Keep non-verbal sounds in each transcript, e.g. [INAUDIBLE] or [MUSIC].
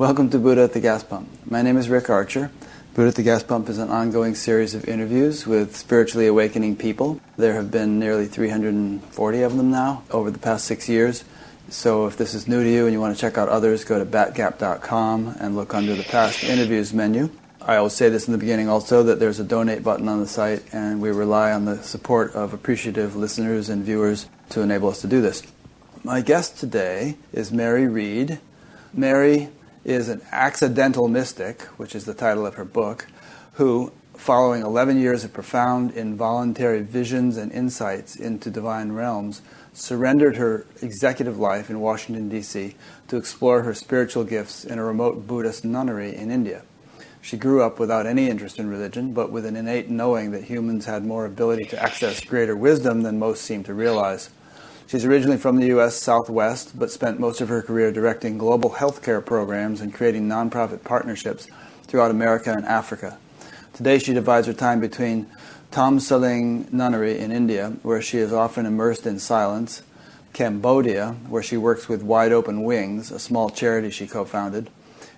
Welcome to Buddha at the Gas Pump. My name is Rick Archer. Buddha at the Gas Pump is an ongoing series of interviews with spiritually awakening people. There have been nearly 340 of them now over the past six years. So if this is new to you and you want to check out others, go to batgap.com and look under the past interviews menu. I always say this in the beginning also that there's a donate button on the site, and we rely on the support of appreciative listeners and viewers to enable us to do this. My guest today is Mary Reed. Mary is an accidental mystic, which is the title of her book, who, following 11 years of profound involuntary visions and insights into divine realms, surrendered her executive life in Washington, D.C. to explore her spiritual gifts in a remote Buddhist nunnery in India. She grew up without any interest in religion, but with an innate knowing that humans had more ability to access greater wisdom than most seem to realize. She's originally from the U.S. Southwest, but spent most of her career directing global healthcare programs and creating nonprofit partnerships throughout America and Africa. Today, she divides her time between Thosamling Nunnery in India, where she is often immersed in silence, Cambodia, where she works with Wide Open Wings, a small charity she co founded,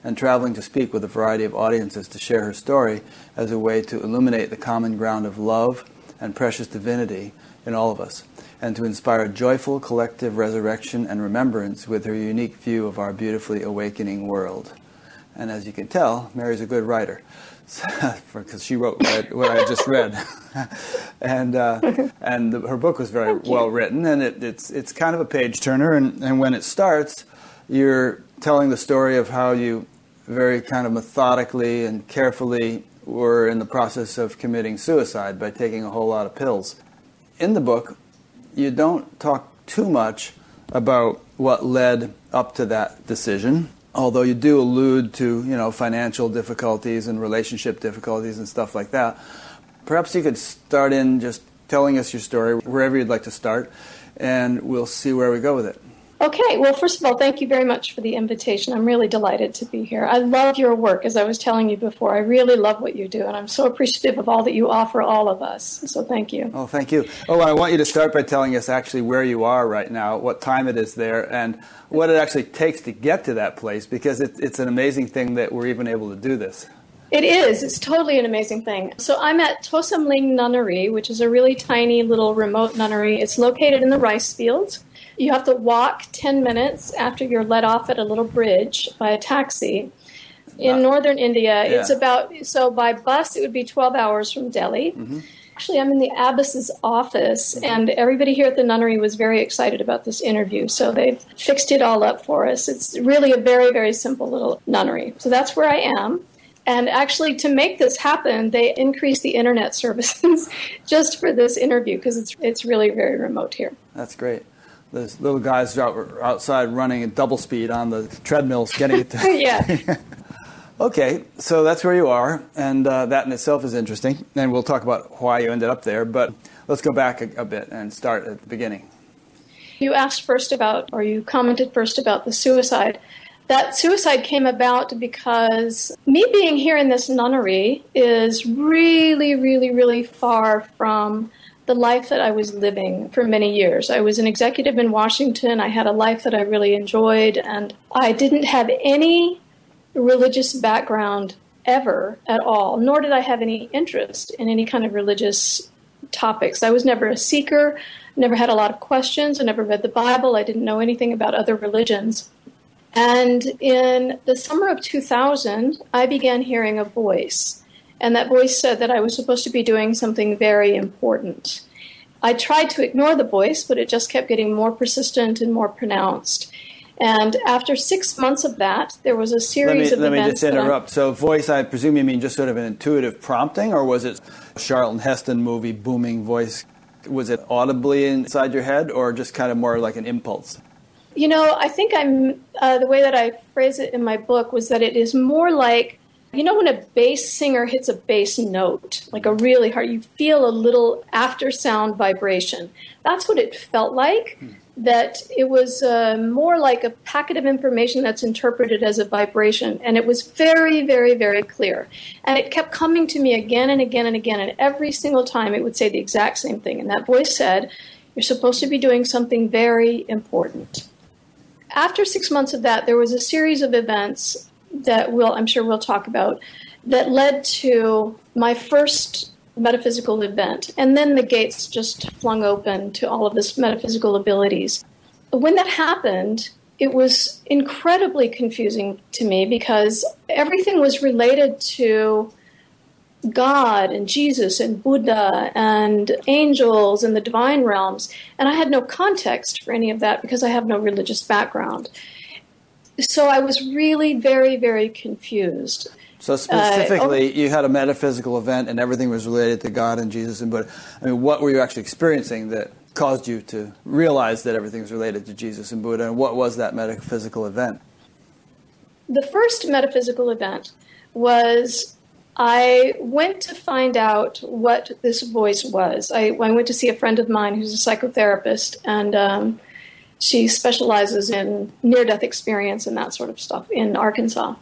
and traveling to speak with a variety of audiences to share her story as a way to illuminate the common ground of love and precious divinity in all of us and to inspire joyful collective resurrection and remembrance with her unique view of our beautifully awakening world. And as you can tell, Mary's a good writer [LAUGHS] because she wrote what I, just read, [LAUGHS] and uh, [LAUGHS] and the, her book was very well written, and it, it's it's kind of a page turner. And, and when it starts, you're telling the story of how you very kind of methodically and carefully were in the process of committing suicide by taking a whole lot of pills. In the book, you don't talk too much about what led up to that decision, although you do allude to you know financial difficulties and relationship difficulties and stuff like that. Perhaps you could start in just telling us your story wherever you'd like to start, and we'll see where we go with it. Okay, well, first of all, thank you very much for the invitation. I'm really delighted to be here. I love your work, as I was telling you before. I really love what you do, and I'm so appreciative of all that you offer all of us. So thank you. Oh, thank you. Oh, I want you to start by telling us actually where you are right now, what time it is there, and what it actually takes to get to that place, because it, it's an amazing thing that we're even able to do this. It is. It's totally an amazing thing. So I'm at Thosamling Nunnery, which is a really tiny little remote nunnery. It's located in the rice fields. You have to walk 10 minutes after you're let off at a little bridge by a taxi. In wow. northern India, yeah. it's about, so by bus, it would be 12 hours from Delhi. Mm-hmm. Actually, I'm in the abbess's office, mm-hmm. and everybody here at the nunnery was very excited about this interview. So they've fixed it all up for us. It's really a very, very simple little nunnery. So that's where I am. And actually, to make this happen, they increased the internet [LAUGHS] services just for this interview because it's, it's really very remote here. That's great. Those little guys out, outside running at double speed on the treadmills getting it. To [LAUGHS] yeah. [LAUGHS] okay, so that's where you are, and uh, that in itself is interesting. And we'll talk about why you ended up there. But let's go back a, a bit and start at the beginning. You asked first about, or you commented first about the suicide that suicide came about because me being here in this nunnery is really, really, really far from the life that I was living for many years. I was an executive in Washington. I had a life that I really enjoyed, and I didn't have any religious background ever at all, nor did I have any interest in any kind of religious topics. I was never a seeker, never had a lot of questions, I never read the Bible, I didn't know anything about other religions. And in the summer of 2000, I began hearing a voice. And that voice said that I was supposed to be doing something very important. I tried to ignore the voice, but it just kept getting more persistent and more pronounced. And after six months of that, there was a series let me, of let events. Let me just interrupt. So, voice, I presume you mean just sort of an intuitive prompting, or was it Charlton Heston movie booming voice? Was it audibly inside your head, or just kind of more like an impulse? You know, I think I'm uh, the way that I phrase it in my book was that it is more like you know when a bass singer hits a bass note, like a really hard, you feel a little after sound vibration. That's what it felt like. Hmm. That it was uh, more like a packet of information that's interpreted as a vibration, and it was very, very, very clear. And it kept coming to me again and again and again, and every single time it would say the exact same thing. And that voice said, "You're supposed to be doing something very important." after six months of that, there was a series of events that we'll, I'm sure we'll talk about that led to my first metaphysical event. And then the gates just flung open to all of this metaphysical abilities. When that happened, it was incredibly confusing to me because everything was related to God and Jesus and Buddha and angels and the divine realms. And I had no context for any of that because I have no religious background. So I was really very, very confused. So specifically, uh, oh, you had a metaphysical event, and everything was related to God and Jesus and Buddha. I mean, what were you actually experiencing that caused you to realize that everything was related to Jesus and Buddha? And what was that metaphysical event? The first metaphysical event was I went to find out what this voice was. I, I went to see a friend of mine who's a psychotherapist, and um, she specializes in near death experience and that sort of stuff in Arkansas.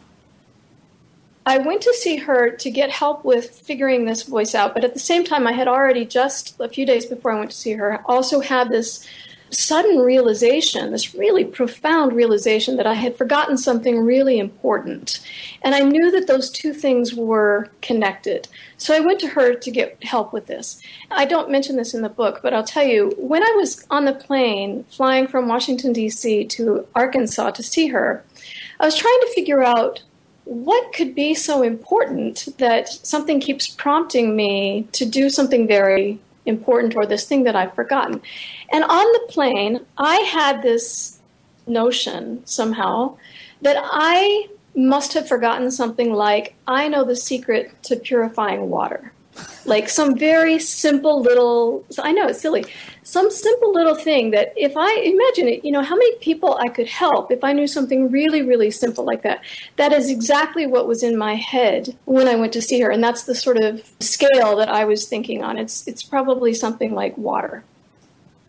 I went to see her to get help with figuring this voice out, but at the same time, I had already just a few days before I went to see her also had this sudden realization, this really profound realization that I had forgotten something really important. And I knew that those two things were connected. So I went to her to get help with this. I don't mention this in the book, but I'll tell you when I was on the plane flying from Washington, D.C. to Arkansas to see her, I was trying to figure out what could be so important that something keeps prompting me to do something very important or this thing that I've forgotten? And on the plane, I had this notion somehow that I must have forgotten something like, I know the secret to purifying water like some very simple little i know it's silly some simple little thing that if i imagine it you know how many people i could help if i knew something really really simple like that. That is exactly what was in my head when i went to see her and that's the sort of scale that i was thinking on. It's it's probably something like water.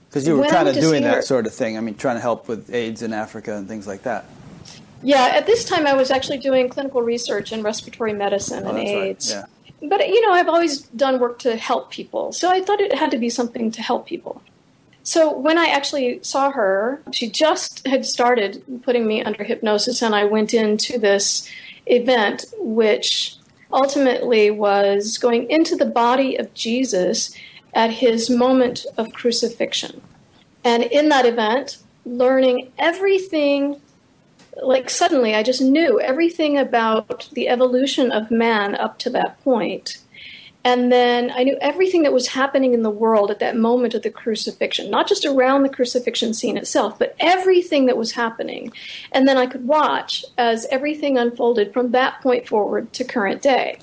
Because you were kind of doing that her, sort of thing. I mean trying to help with aids in africa and things like that. Yeah at this time i was actually doing clinical research in respiratory medicine oh, and aids right. yeah but you know, I've always done work to help people, so I thought it had to be something to help people. So when I actually saw her, she just had started putting me under hypnosis, and I went into this event, which ultimately was going into the body of Jesus at his moment of crucifixion. And in that event, learning everything like suddenly I just knew everything about the evolution of man up to that point. And then I knew everything that was happening in the world at that moment of the crucifixion, not just around the crucifixion scene itself, but everything that was happening. And then I could watch as everything unfolded from that point forward to current day.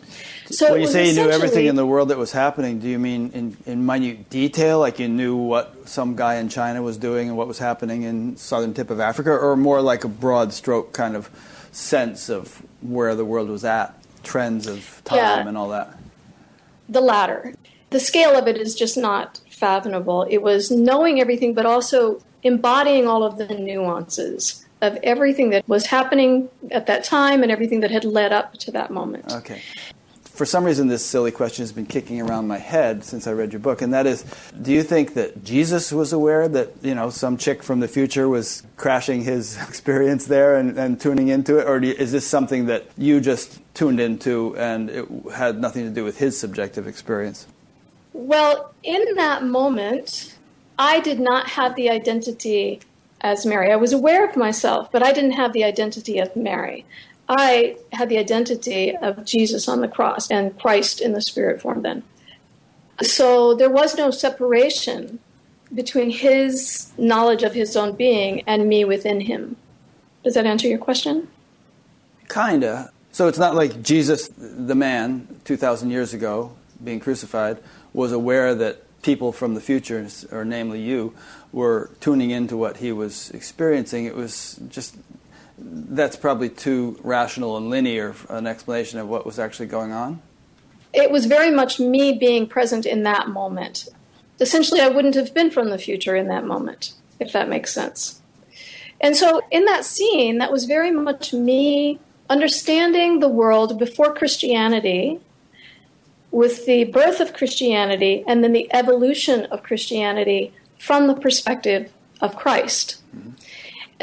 So when you say you knew everything in the world that was happening, do you mean in, in minute detail, like you knew what some guy in China was doing and what was happening in southern tip of Africa, or more like a broad stroke kind of sense of where the world was at, trends of time yeah, and all that? The latter. The scale of it is just not fathomable. It was knowing everything, but also embodying all of the nuances of everything that was happening at that time and everything that had led up to that moment. Okay for some reason, this silly question has been kicking around my head since I read your book, and that is, do you think that Jesus was aware that you know some chick from the future was crashing his [LAUGHS] experience there and, and tuning into it, or you, is this something that you just tuned into and it had nothing to do with his subjective experience? Well, in that moment, I did not have the identity as Mary. I was aware of myself, but I didn't have the identity of Mary. I had the identity of Jesus on the cross and Christ in the spirit form then. So there was no separation between his knowledge of his own being and me within him. Does that answer your question? Kinda. So it's not like Jesus, the man, 2,000 years ago, being crucified, was aware that people from the future, or namely you, were tuning into what he was experiencing. It was just that's probably too rational and linear an explanation of what was actually going on? It was very much me being present in that moment. Essentially, I wouldn't have been from the future in that moment, if that makes sense. And so, in that scene, that was very much me understanding the world before Christianity, with the birth of Christianity, and then the evolution of Christianity from the perspective of Christ. Mm-hmm.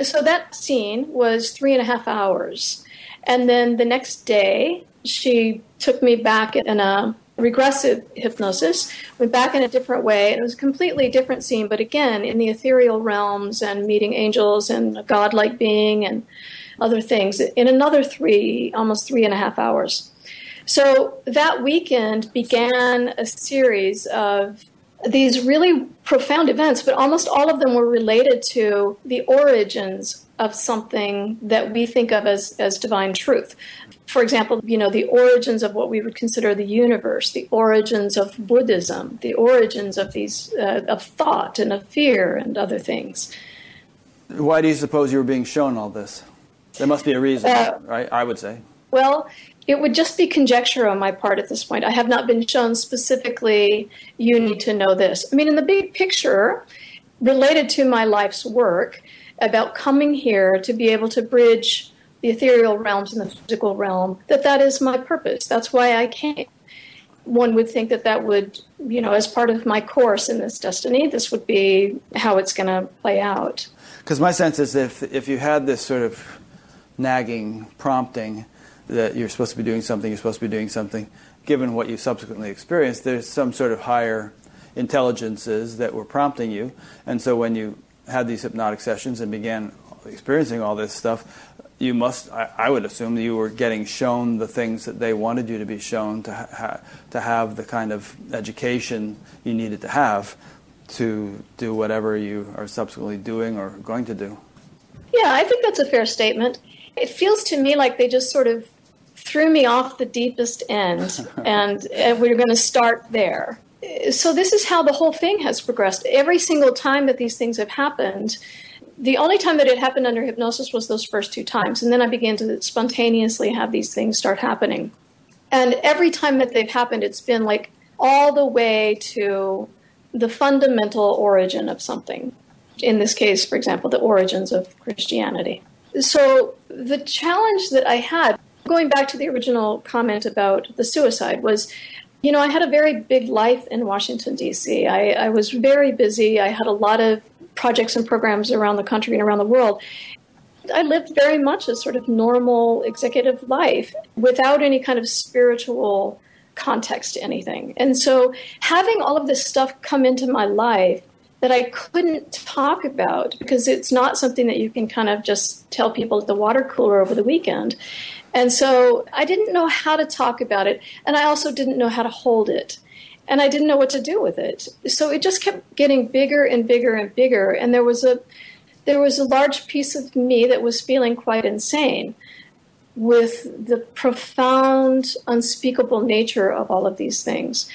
So that scene was three and a half hours. And then the next day, she took me back in a regressive hypnosis, went back in a different way. It was a completely different scene, but again, in the ethereal realms and meeting angels and a godlike being and other things in another three, almost three and a half hours. So that weekend began a series of these really profound events, but almost all of them were related to the origins of something that we think of as, as divine truth. For example, you know, the origins of what we would consider the universe, the origins of Buddhism, the origins of these uh, of thought and of fear and other things. Why do you suppose you were being shown all this? There must be a reason, uh, right? I would say. Well, it would just be conjecture on my part at this point. I have not been shown specifically, you need to know this. I mean, in the big picture, related to my life's work, about coming here to be able to bridge the ethereal realms and the physical realm, that that is my purpose. That's why I came. One would think that that would, you know, as part of my course in this destiny, this would be how it's going to play out. Because my sense is if if you had this sort of nagging prompting that you're supposed to be doing something, you're supposed to be doing something, given what you subsequently experienced, there's some sort of higher intelligences that were prompting you. And so when you had these hypnotic sessions and began experiencing all this stuff, you must, I, I would assume, you were getting shown the things that they wanted you to be shown to, ha- to have the kind of education you needed to have to do whatever you are subsequently doing or going to do. Yeah, I think that's a fair statement. It feels to me like they just sort of threw me off the deepest end, [LAUGHS] and, and we're going to start there. So, this is how the whole thing has progressed. Every single time that these things have happened, the only time that it happened under hypnosis was those first two times. And then I began to spontaneously have these things start happening. And every time that they've happened, it's been like all the way to the fundamental origin of something. In this case, for example, the origins of Christianity. So the challenge that I had, going back to the original comment about the suicide, was you know, I had a very big life in Washington, D.C. I, I was very busy. I had a lot of projects and programs around the country and around the world. I lived very much a sort of normal executive life without any kind of spiritual context to anything. And so having all of this stuff come into my life that I couldn't talk about because it's not something that you can kind of just tell people at the water cooler over the weekend. And so I didn't know how to talk about it, and I also didn't know how to hold it. And I didn't know what to do with it. So it just kept getting bigger and bigger and bigger. And there was a there was a large piece of me that was feeling quite insane with the profound, unspeakable nature of all of these things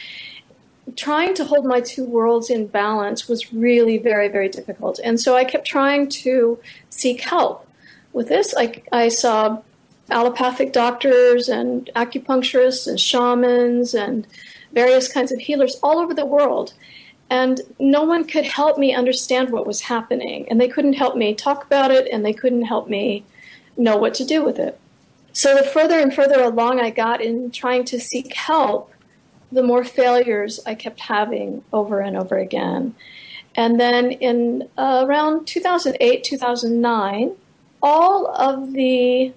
trying to hold my two worlds in balance was really very, very difficult. And so I kept trying to seek help with this. I, I saw allopathic doctors and acupuncturists and shamans and various kinds of healers all over the world. And no one could help me understand what was happening. And they couldn't help me talk about it, and they couldn't help me know what to do with it. So the further and further along I got in trying to seek help, the more failures I kept having over and over again. And then in uh, around 2008, 2009, all of the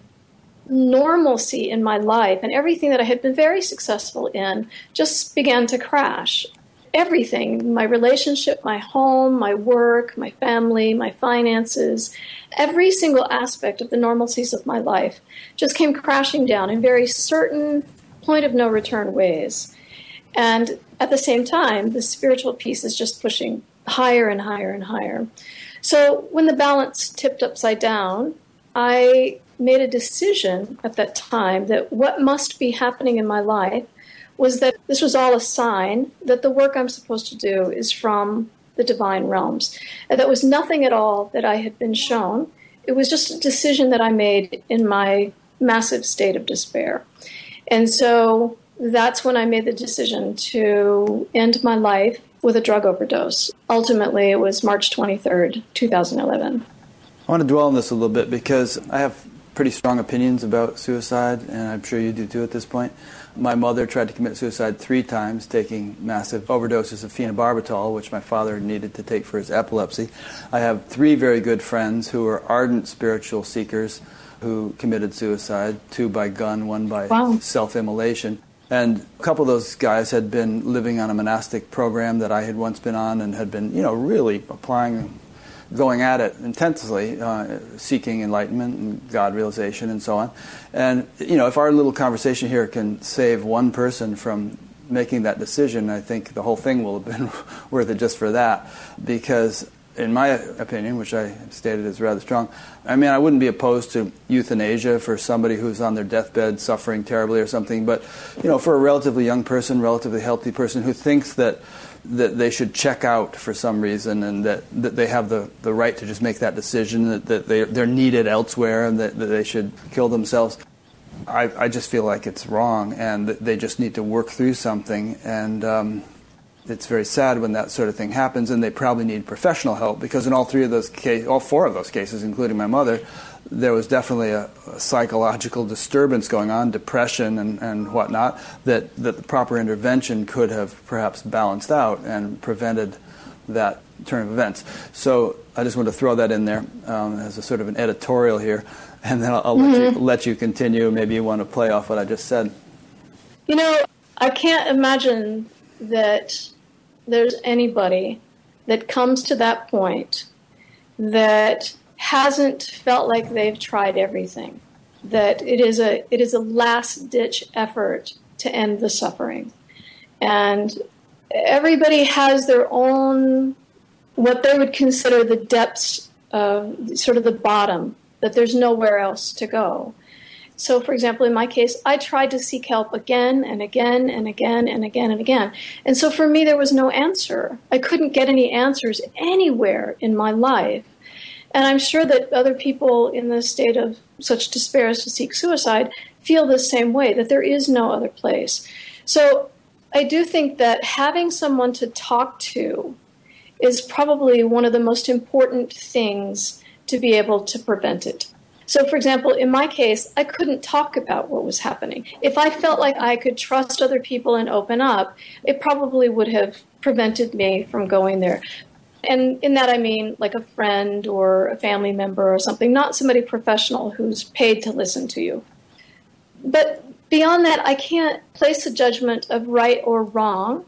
normalcy in my life and everything that I had been very successful in just began to crash. Everything my relationship, my home, my work, my family, my finances every single aspect of the normalcies of my life just came crashing down in very certain point of no return ways. And at the same time, the spiritual piece is just pushing higher and higher and higher. So when the balance tipped upside down, I made a decision at that time that what must be happening in my life was that this was all a sign that the work I'm supposed to do is from the divine realms. And that was nothing at all that I had been shown. It was just a decision that I made in my massive state of despair. And so that's when I made the decision to end my life with a drug overdose. Ultimately, it was March 23rd, 2011. I want to dwell on this a little bit because I have pretty strong opinions about suicide, and I'm sure you do too at this point. My mother tried to commit suicide three times, taking massive overdoses of phenobarbital, which my father needed to take for his epilepsy. I have three very good friends who are ardent spiritual seekers who committed suicide, two by gun, one by wow. self immolation. And a couple of those guys had been living on a monastic program that I had once been on and had been, you know, really applying, going at it intensely, uh, seeking enlightenment and God realization and so on. And, you know, if our little conversation here can save one person from making that decision, I think the whole thing will have been [LAUGHS] worth it just for that. Because in my opinion, which I stated is rather strong, I mean, I wouldn't be opposed to euthanasia for somebody who's on their deathbed suffering terribly or something, but, you know, for a relatively young person, relatively healthy person who thinks that that they should check out for some reason and that, that they have the, the right to just make that decision, that, that they, they're needed elsewhere and that, that they should kill themselves. I, I just feel like it's wrong and that they just need to work through something and um, it's very sad when that sort of thing happens, and they probably need professional help because in all three of those cases, all four of those cases, including my mother, there was definitely a, a psychological disturbance going on, depression and, and whatnot, that, that the proper intervention could have perhaps balanced out and prevented that turn of events. So I just want to throw that in there um, as a sort of an editorial here, [LAUGHS] and then I'll, I'll mm-hmm. let, you, mm-hmm. let you continue. Maybe you want to play off what I just said. You know, I can't imagine that there's anybody that comes to that point that hasn't felt like they've tried everything that it is a it is a last ditch effort to end the suffering and everybody has their own what they would consider the depths of sort of the bottom that there's nowhere else to go so, for example, in my case, I tried to seek help again and again and again and again and again. And so for me, there was no answer. I couldn't get any answers anywhere in my life. And I'm sure that other people in the state of such despair as to seek suicide feel the same way, that there is no other place. So I do think that having someone to talk to is probably one of the most important things to be able to prevent it. So, for example, in my case, I couldn't talk about what was happening. If I felt like I could trust other people and open up, it probably would have prevented me from going there. And in that, I mean like a friend or a family member or something, not somebody professional who's paid to listen to you. But beyond that, I can't place a judgment of right or wrong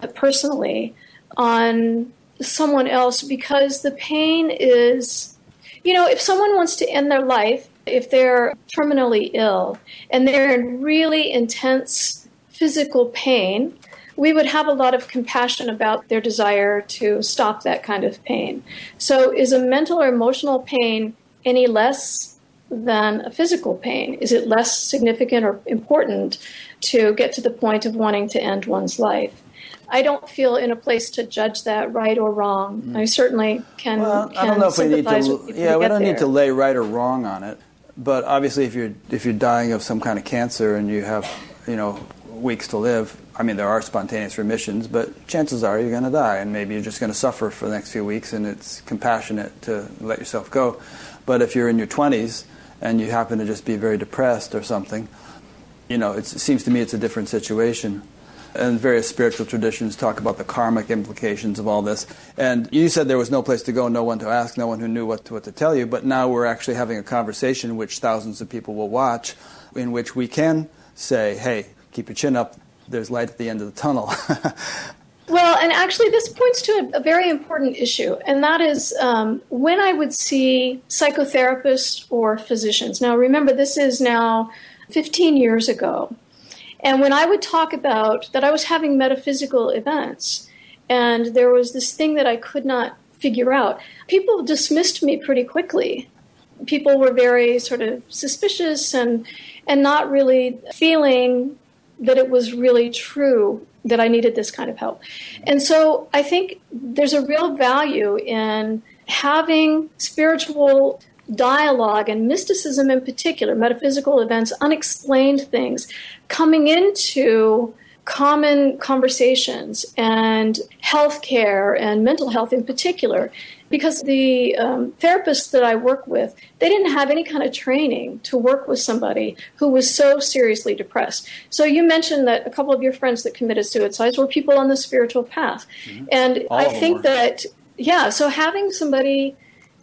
uh, personally on someone else because the pain is you know, if someone wants to end their life, if they're terminally ill and they're in really intense physical pain, we would have a lot of compassion about their desire to stop that kind of pain. So, is a mental or emotional pain any less than a physical pain? Is it less significant or important to get to the point of wanting to end one's life? I don't feel in a place to judge that right or wrong. Mm. I certainly can. Well, can I don't know if we need to. Yeah, we don't there. need to lay right or wrong on it. But obviously, if you're if you're dying of some kind of cancer and you have, you know, weeks to live, I mean, there are spontaneous remissions, but chances are you're going to die, and maybe you're just going to suffer for the next few weeks, and it's compassionate to let yourself go. But if you're in your 20s and you happen to just be very depressed or something, you know, it seems to me it's a different situation and various spiritual traditions talk about the karmic implications of all this. And you said there was no place to go, no one to ask, no one who knew what to, what to tell you. But now we're actually having a conversation, which thousands of people will watch, in which we can say, hey, keep your chin up, there's light at the end of the tunnel. [LAUGHS] Well, and actually, this points to a, a very important issue, and that is um, when I would see psychotherapists or physicians. Now, remember, this is now 15 years ago. And when I would talk about that, I was having metaphysical events, and there was this thing that I could not figure out. People dismissed me pretty quickly. People were very sort of suspicious and and not really feeling that it was really true that I needed this kind of help. And so I think there's a real value in having spiritual dialogue and mysticism in particular, metaphysical events, unexplained things, coming into common conversations and healthcare and mental health in particular because the um, therapists that i work with they didn't have any kind of training to work with somebody who was so seriously depressed. So you mentioned that a couple of your friends that committed suicides were people on the spiritual path. Mm-hmm. and All i think that yeah so having somebody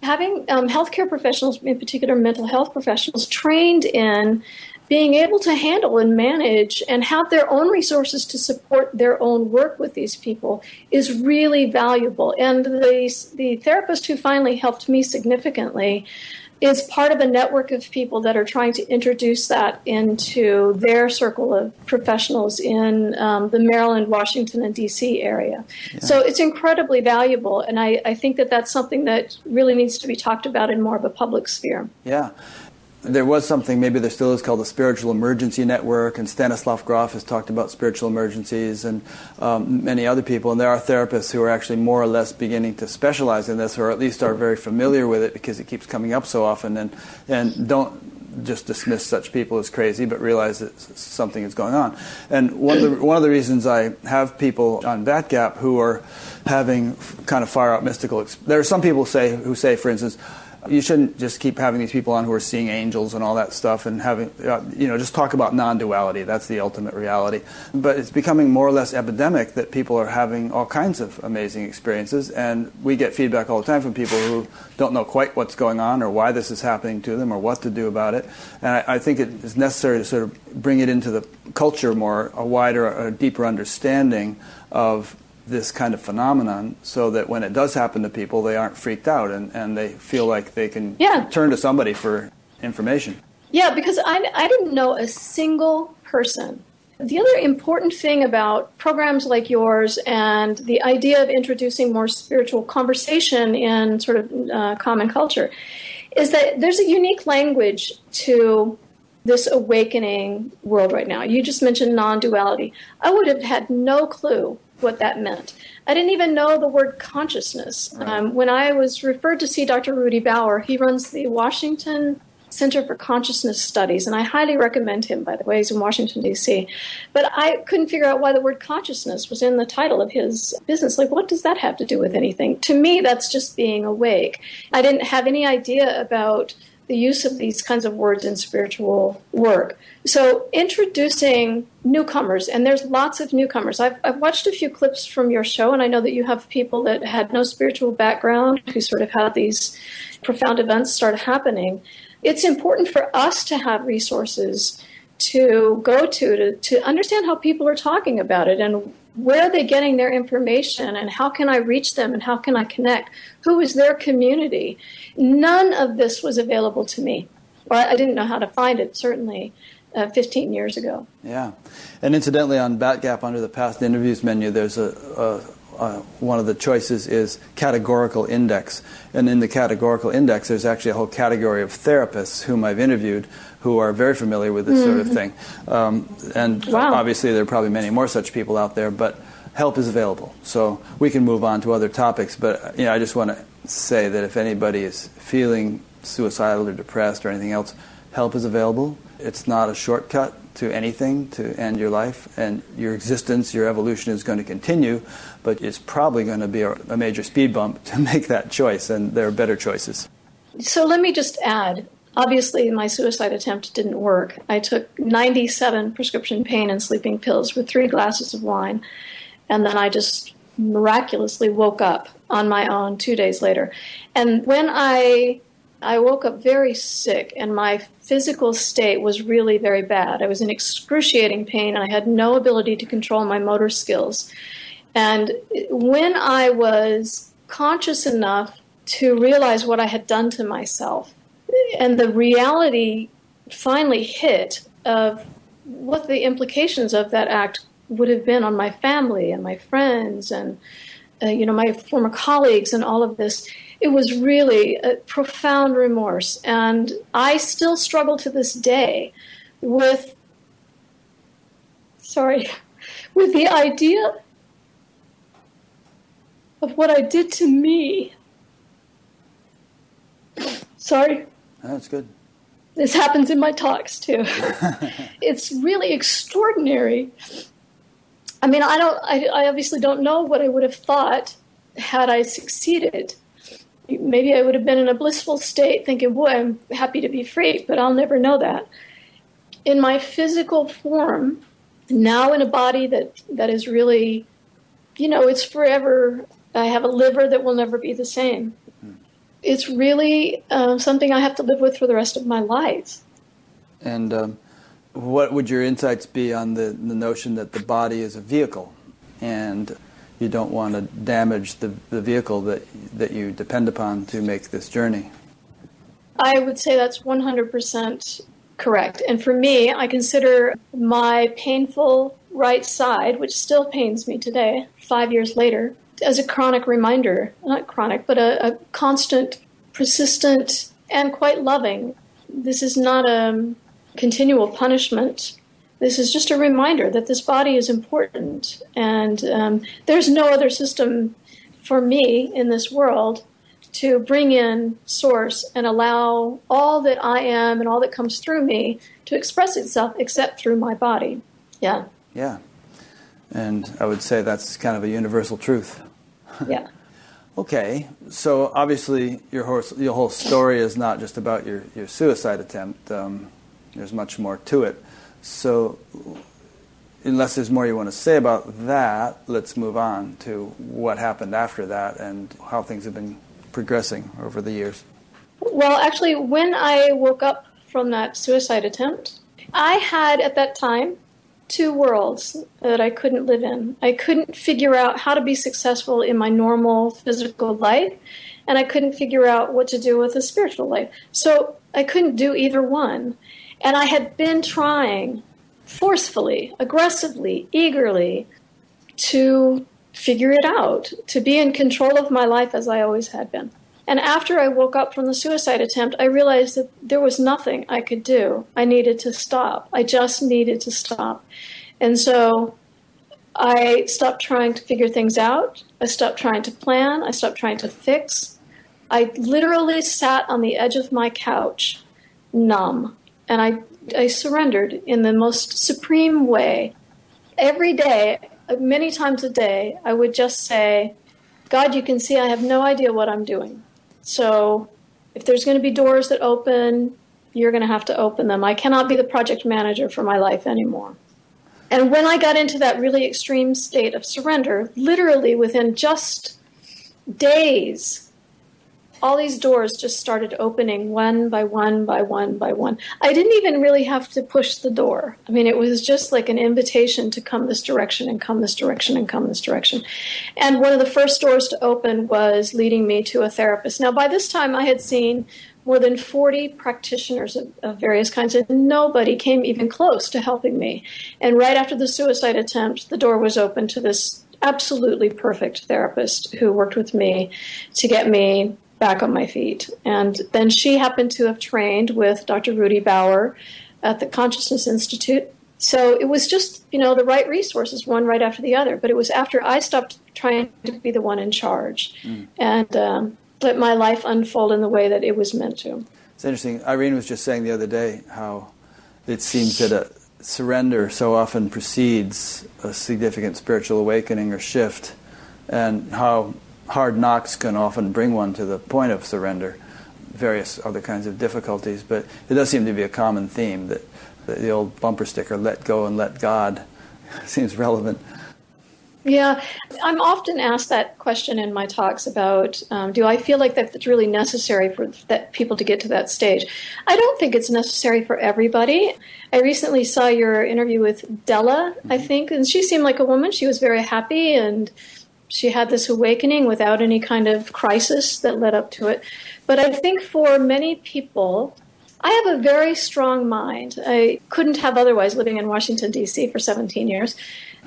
having um, healthcare professionals, in particular mental health professionals, trained in being able to handle and manage and have their own resources to support their own work with these people is really valuable. And the, the therapist who finally helped me significantly is part of a network of people that are trying to introduce that into their circle of professionals in um, the Maryland, Washington, and DC area. Yeah. So it's incredibly valuable, and I, I think that that's something that really needs to be talked about in more of a public sphere. Yeah there was something, maybe there still is, called the Spiritual Emergency Network, and Stanislav Grof has talked about spiritual emergencies, and um, many other people. And there are therapists who are actually more or less beginning to specialize in this, or at least are very familiar with it because it keeps coming up so often, and and don't just dismiss such people as crazy, but realize that something is going on. And one of the one of the reasons I have people on Batgap who are having kind of far out mystical. There are some people say who say, for instance you shouldn't just keep having these people on who are seeing angels and all that stuff and having, uh, you know, just talk about non duality. That's the ultimate reality. But it's becoming more or less epidemic that people are having all kinds of amazing experiences. And we get feedback all the time from people who don't know quite what's going on or why this is happening to them or what to do about it. And I, I think it is necessary to sort of bring it into the culture more, a wider, a deeper understanding of this kind of phenomenon so that when it does happen to people, they aren't freaked out and, and they feel like they can yeah. turn to somebody for information. Yeah, because I, I didn't know a single person. The other important thing about programs like yours and the idea of introducing more spiritual conversation in sort of uh, common culture is that there's a unique language to this awakening world right now. You just mentioned non duality. I would have had no clue what that meant. I didn't even know the word consciousness. Right. Um, when I was referred to see Dr. Rudy Bauer, he runs the Washington Center for Consciousness Studies, and I highly recommend him, by the way. He's in Washington, D.C. But I couldn't figure out why the word consciousness was in the title of his business. Like, what does that have to do with anything? To me, that's just being awake. I didn't have any idea about the use of these kinds of words in spiritual work. So, introducing newcomers, and there's lots of newcomers. I've, I've watched a few clips from your show, and I know that you have people that had no spiritual background who sort of had these profound events start happening. It's important for us to have resources to go to, to to understand how people are talking about it and where are they getting their information and how can I reach them and how can I connect? Who is their community? None of this was available to me. Or I didn't know how to find it, certainly. Uh, 15 years ago. Yeah. And incidentally, on Batgap, under the past interviews menu, there's a, a uh, one of the choices is categorical index. And in the categorical index, there's actually a whole category of therapists whom I've interviewed who are very familiar with this mm-hmm. sort of mm-hmm. thing. Um, and wow. obviously, there are probably many more such people out there, but help is available. So we can move on to other topics. But you know, I just want to say that if anybody is feeling suicidal or depressed or anything else, help is available. It's not a shortcut to anything to end your life, and your existence, your evolution is going to continue, but it's probably going to be a, a major speed bump [LAUGHS] to make that choice, and there are better choices. So let me just add obviously my suicide attempt didn't work. I took 97 prescription pain and sleeping pills with three glasses of wine, and then I just miraculously woke up on my own two days later. And when I I woke up very sick, and my physical state was really very bad. I was in excruciating pain, and I had no ability to control my motor skills. And when I was conscious enough to realize what I had done to myself, and the reality finally hit of what the implications of that act would have been on my family and my friends and uh, you know my former colleagues and all of this. It was really a profound remorse. And i still struggle to this day with sorry [LAUGHS] with the idea of what i did to me. Sorry that's good this happens in my talks too [LAUGHS] it's really extraordinary I mean, I don't. I, I obviously don't know what I would have thought had I succeeded. Maybe I would have been in a blissful state, thinking, "Boy, I'm happy to be free," but I'll never know that. In my physical form, now in a body that that is really, you know, it's forever. I have a liver that will never be the same. It's really uh, something I have to live with for the rest of my life. And um, what would your insights be on the, the notion that the body is a vehicle and you don't want to damage the, the vehicle that, that you depend upon to make this journey? I would say that's 100% correct. And for me, I consider my painful right side, which still pains me today, five years later, as a chronic reminder not chronic, but a, a constant, persistent, and quite loving. This is not a continual punishment. This is just a reminder that this body is important, and um, there's no other system for me in this world to bring in source and allow all that I am and all that comes through me to express itself except through my body. Yeah. Yeah. And I would say that's kind of a universal truth. Yeah. [LAUGHS] okay. So obviously your whole, your whole story is not just about your, your suicide attempt. Um, there's much more to it. So, unless there's more you want to say about that, let's move on to what happened after that and how things have been progressing over the years. Well, actually, when I woke up from that suicide attempt, I had at that time two worlds that I couldn't live in. I couldn't figure out how to be successful in my normal physical life, and I couldn't figure out what to do with a spiritual life. So I couldn't do either one. And I had been trying forcefully, aggressively, eagerly to figure it out, to be in control of my life as I always had been. And after I woke up from the suicide attempt, I realized that there was nothing I could do. I needed to stop. I just needed to stop. And so I stopped trying to figure things out. I stopped trying to plan. I stopped trying to fix. I literally sat on the edge of my couch, numb, and I, I surrendered in the most supreme way. Every day, many times a day, I would just say, God, you can see I have no idea what I'm doing. So if there's going to be doors that open, you're going to have to open them. I cannot be the project manager for my life anymore. And when I got into that really extreme state of surrender, literally within just days, all these doors just started opening one by one by one by one. I didn't even really have to push the door. I mean, it was just like an invitation to come this direction and come this direction and come this direction. And one of the first doors to open was leading me to a therapist. Now, by this time, I had seen more than 40 practitioners of, of, various kinds, and nobody came even close to helping me. And right after the suicide attempt, the door was open to this absolutely perfect therapist who worked with me to get me back on my feet. And then she happened to have trained with Dr. Rudy Bauer at the Consciousness Institute. So it was just, you know, the right resources, one right after the other. But it was after I stopped trying to be the one in charge mm. and um, let my life unfold in the way that it was meant to. It's interesting. Irene was just saying the other day how it seems that a surrender so often precedes a significant spiritual awakening or shift, and how hard knocks can often bring one to the point of surrender, various other kinds of difficulties, but it does seem to be a common theme that the old bumper sticker, let go and let God, [LAUGHS] seems relevant. Yeah, I'm often asked that question in my talks about um, do I feel like that's really necessary for that people to get to that stage? I don't think it's necessary for everybody. I recently saw your interview with Della, I mm-hmm. think, and she seemed like a woman. She was very happy and she had this awakening without any kind of crisis that led up to it. But I think for many people, I have a very strong mind. I couldn't have otherwise living in Washington, D.C. for 17 years.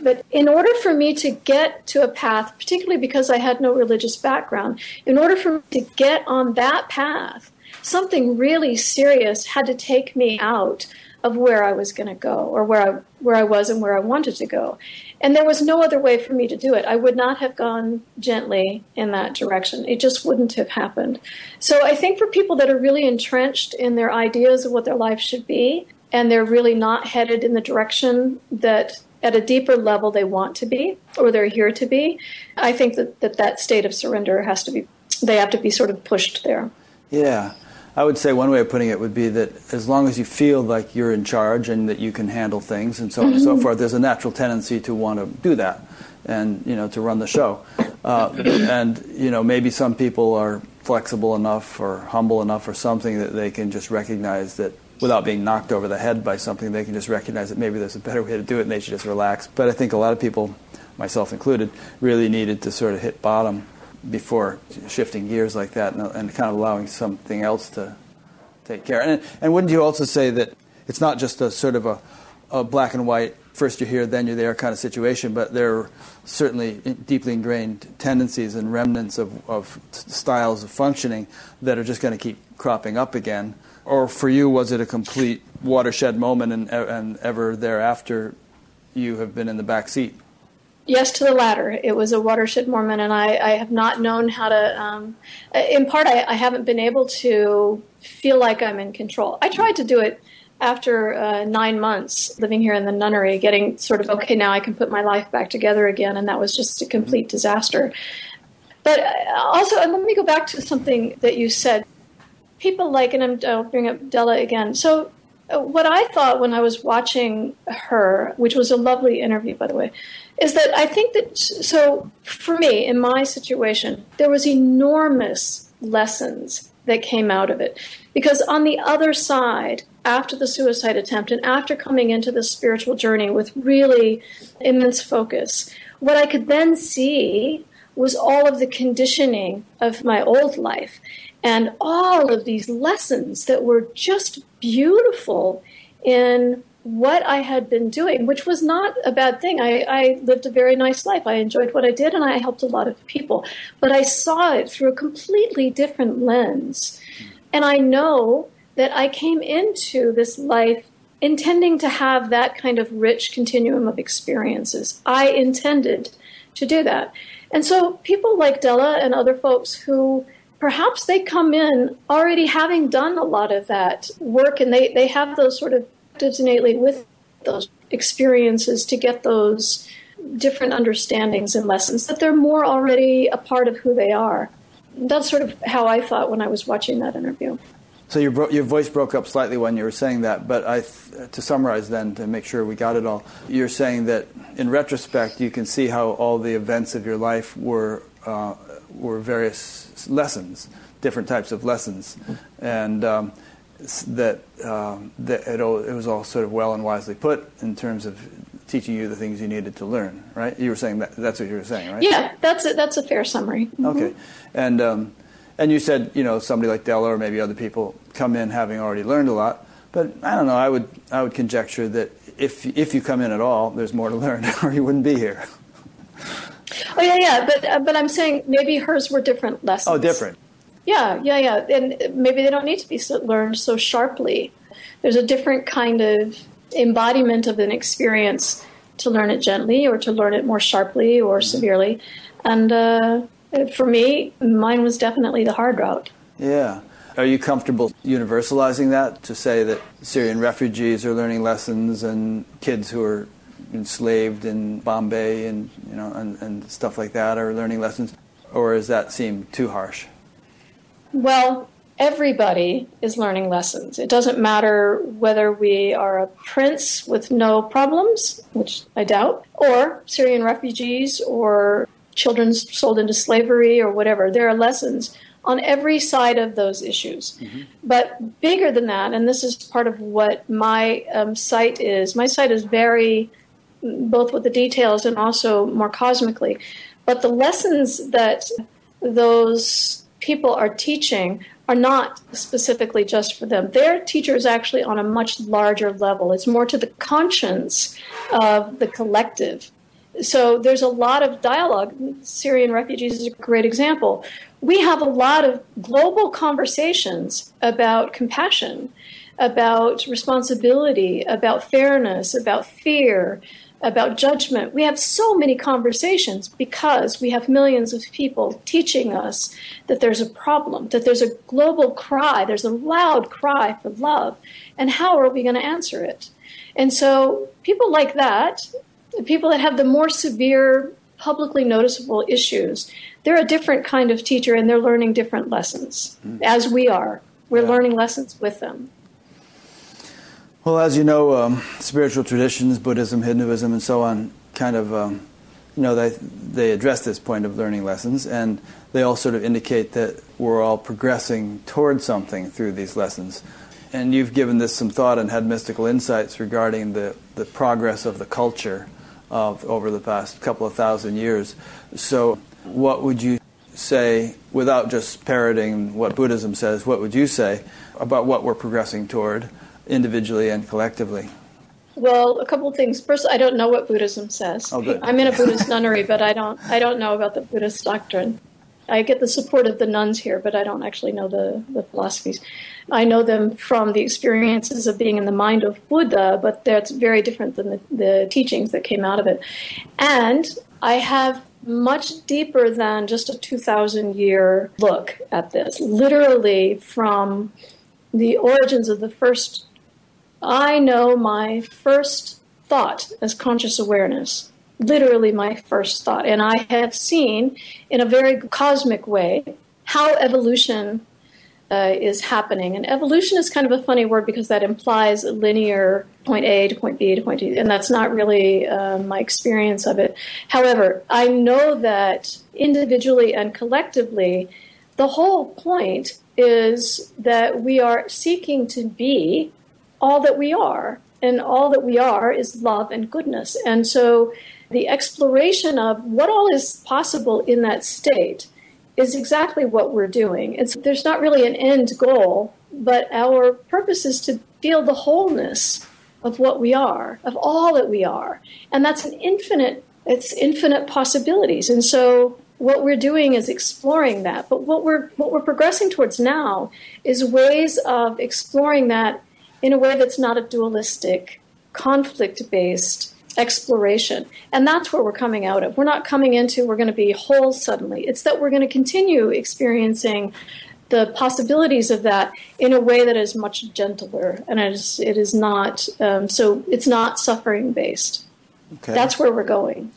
But in order for me to get to a path, particularly because I had no religious background, in order for me to get on that path, something really serious had to take me out of where I was going to go or where I, where I was and where I wanted to go. And there was no other way for me to do it. I would not have gone gently in that direction. It just wouldn't have happened. So I think for people that are really entrenched in their ideas of what their life should be, and they're really not headed in the direction that at a deeper level they want to be or they're here to be, I think that that, that state of surrender has to be, they have to be sort of pushed there. Yeah. I would say one way of putting it would be that as long as you feel like you're in charge and that you can handle things and so on and so mm-hmm. forth, there's a natural tendency to want to do that and you know to run the show. Uh, and you know maybe some people are flexible enough or humble enough or something that they can just recognize that without being knocked over the head by something, they can just recognize that maybe there's a better way to do it and they should just relax. But I think a lot of people, myself included, really needed to sort of hit bottom before shifting gears like that and, and kind of allowing something else to take care. And, and wouldn't you also say that it's not just a sort of a, a black and white, first you're here, then you're there kind of situation, but there are certainly deeply ingrained tendencies and remnants of, of styles of functioning that are just going to keep cropping up again or for you, was it a complete watershed moment and, and ever thereafter you have been in the back seat? Yes, to the latter. It was a watershed moment, and I, I have not known how to. Um, in part, I, I, haven't been able to feel like I'm in control. I tried to do it after uh, nine months living here in the nunnery, getting sort of okay, now I can put my life back together again, and that was just a complete disaster. But uh, also, let me go back to something that you said people like, and I'm, I'll bring up Della again. So, what I thought when I was watching her, which was a lovely interview, by the way, is that I think that, so for me, in my situation, there was enormous lessons that came out of it. Because on the other side, after the suicide attempt and after coming into the spiritual journey with really immense focus, what I could then see was all of the conditioning of my old life and all of these lessons that were just beautiful in what I had been doing, which was not a bad thing. I, I, lived a very nice life. I enjoyed what I did and I helped a lot of people. But I saw it through a completely different lens. And I know that I came into this life intending to have that kind of rich continuum of experiences. I intended to do that. And so people like Della and other folks who perhaps they come in already having done a lot of that work and they, they have those sort of innately with those experiences to get those different understandings and lessons that they're more already a part of who they are. That's sort of how I thought when I was watching that interview. So your, bro- your voice broke up slightly when you were saying that, but I th- to summarize then, to make sure we got it all, you're saying that in retrospect you can see how all the events of your life were uh, were various lessons, different types of lessons, and um, that, um, that it, it, was all sort of well and wisely put in terms of teaching you the things you needed to learn. Right? You were saying that. That's what you were saying, right? Yeah, that's a, that's a fair summary. Mm-hmm. Okay, and um, and you said you know somebody like Della or maybe other people come in having already learned a lot. But I don't know. I would I would conjecture that if if you come in at all, there's more to learn, [LAUGHS] or you wouldn't be here. Oh yeah, yeah, but uh, but I'm saying maybe hers were different lessons. Oh, different. Yeah, yeah, yeah, and maybe they don't need to be learned so sharply. There's a different kind of embodiment of an experience to learn it gently, or to learn it more sharply or mm-hmm. severely. And uh, for me, mine was definitely the hard route. Yeah. Are you comfortable universalizing that to say that Syrian refugees are learning lessons and kids who are enslaved in Bombay and you know and, and stuff like that are learning lessons, or does that seem too harsh? Well, everybody is learning lessons. It doesn't matter whether we are a prince with no problems, which I doubt, or Syrian refugees or children sold into slavery or whatever. There are lessons on every side of those issues. Mm-hmm. But bigger than that, and this is part of what my um, sight is, my sight is very both with the details and also more cosmically. But the lessons that those people are teaching are not specifically just for them. Their teacher is actually on a much larger level. It's more to the conscience of the collective. So there's a lot of dialogue. Syrian refugees is a great example. We have a lot of global conversations about compassion, about responsibility, about fairness, about fear, about judgment. We have so many conversations because we have millions of people teaching us that there's a problem, that there's a global cry, there's a loud cry for love, and how are we going to answer it? And so, people like that, people that have the more severe, publicly noticeable issues, they're a different kind of teacher and they're learning different lessons, mm. as we are. We're yeah. learning lessons with them. Well, as you know, um, spiritual traditions, Buddhism, Hinduism, and so on, kind of um, you know, they, they address this point of learning lessons, and they all sort of indicate that we're all progressing towards something through these lessons. And you've given this some thought and had mystical insights regarding the, the progress of the culture of over the past couple of thousand years. So, what would you say, without just parroting what Buddhism says, what would you say about what we're progressing toward individually and collectively? Well, a couple of things. First, I don't know what Buddhism says. Oh, good. I'm in a [LAUGHS] Buddhist nunnery, but I don't I don't know about the Buddhist doctrine. I get the support of the nuns here, but I don't actually know the, the philosophies. I know them from the experiences of being in the mind of Buddha, but that's very different than the, the teachings that came out of it. And I have much deeper than just a 2,000 year look at this, literally from the origins of the first. I know my first thought as conscious awareness literally my first thought. And I have seen in a very cosmic way how evolution uh, is happening. And evolution is kind of a funny word because that implies linear point A to point B to point D, and that's not really uh, my experience of it. However, I know that individually and collectively, the whole point is that we are seeking to be all that we are. And all that we are is love and goodness. And so the exploration of what all is possible in that state is exactly what we're doing. It's, there's not really an end goal, but our purpose is to feel the wholeness of what we are, of all that we are. And that's an infinite, it's infinite possibilities. And so what we're doing is exploring that. But what we're, what we're progressing towards now is ways of exploring that in a way that's not a dualistic, conflict based exploration. And that's where we're coming out of. We're not coming into we're going to be whole suddenly. It's that we're going to continue experiencing the possibilities of that in a way that is much gentler and it is, it is not um, so it's not suffering based. Okay. That's where we're going.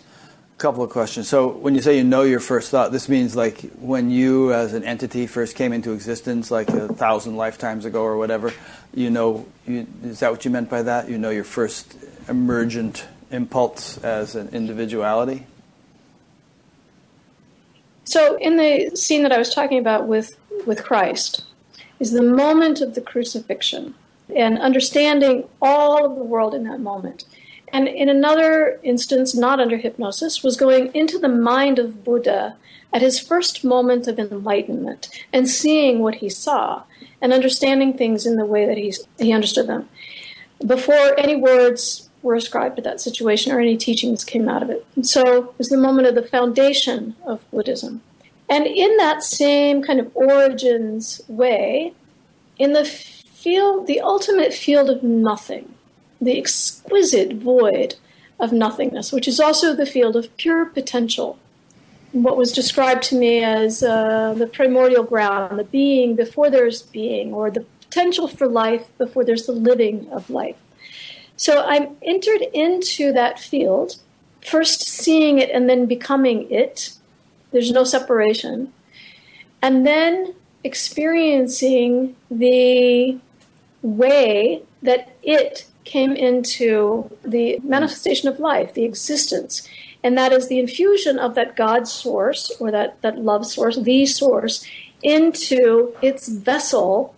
A couple of questions. So when you say you know your first thought, this means like when you as an entity first came into existence, like a thousand lifetimes ago or whatever. You know, you, is that what you meant by that? You know your first emergent impulse as an individuality? So, in the scene that I was talking about with, with Christ, is the moment of the crucifixion and understanding all of the world in that moment. And in another instance, not under hypnosis, was going into the mind of Buddha at his first moment of enlightenment and seeing what he saw and understanding things in the way that he's, he understood them. Before any words were ascribed to that situation or any teachings came out of it. And so it was the moment of the foundation of Buddhism. And in that same kind of origins way, in the field, the ultimate field of nothing, the exquisite void of nothingness, which is also the field of pure potential, what was described to me as uh, the primordial ground, the being before there's being, or the potential for life before there's the living of life. So I'm entered into that field, first seeing it and then becoming it. There's no separation. And then experiencing the way that it came into the manifestation of life, the existence. And that is the infusion of that God source or that, that love source, the source, into its vessel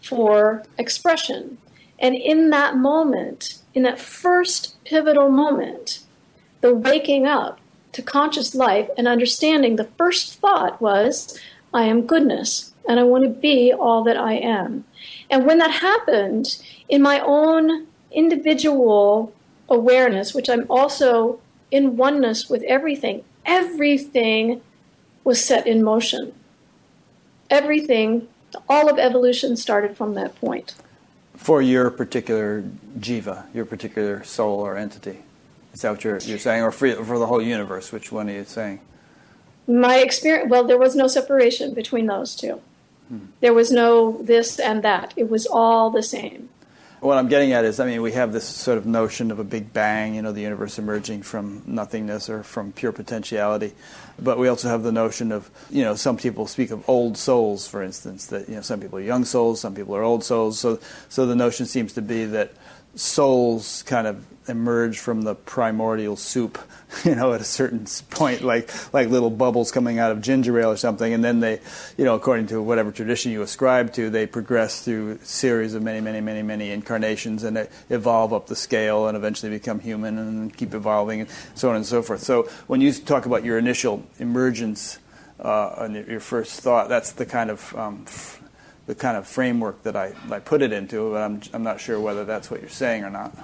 for expression. And in that moment, in that first pivotal moment, the waking up to conscious life and understanding, the first thought was, I am goodness and I want to be all that I am. And when that happened, in my own individual awareness, which I'm also in oneness with everything, everything was set in motion. Everything, all of evolution started from that point for your particular jiva, your particular soul or entity. Is that what you're, you're saying, or for, for the whole universe? Which one are you saying? My experience, well, there was no separation between those two. Hmm. There was no this and that. It was all the same what I'm getting at is, I mean, we have this sort of notion of a big bang, you know, the universe emerging from nothingness or from pure potentiality. But we also have the notion of, you know, some people speak of old souls, for instance, that, you know, some people are young souls, some people are old souls. So, so the notion seems to be that souls kind of emerge from the primordial soup, [LAUGHS] you know, at a certain point, like like little bubbles coming out of ginger ale or something, and then they, you know, according to whatever tradition you ascribe to, they progress through series of many, many, many, many incarnations and evolve up the scale and eventually become human and keep evolving and so on and so forth. So when you talk about your initial emergence uh, and your first thought, that's the kind of um, the kind of framework that I, I put it into, but I'm, I'm not sure whether that's what you're saying or not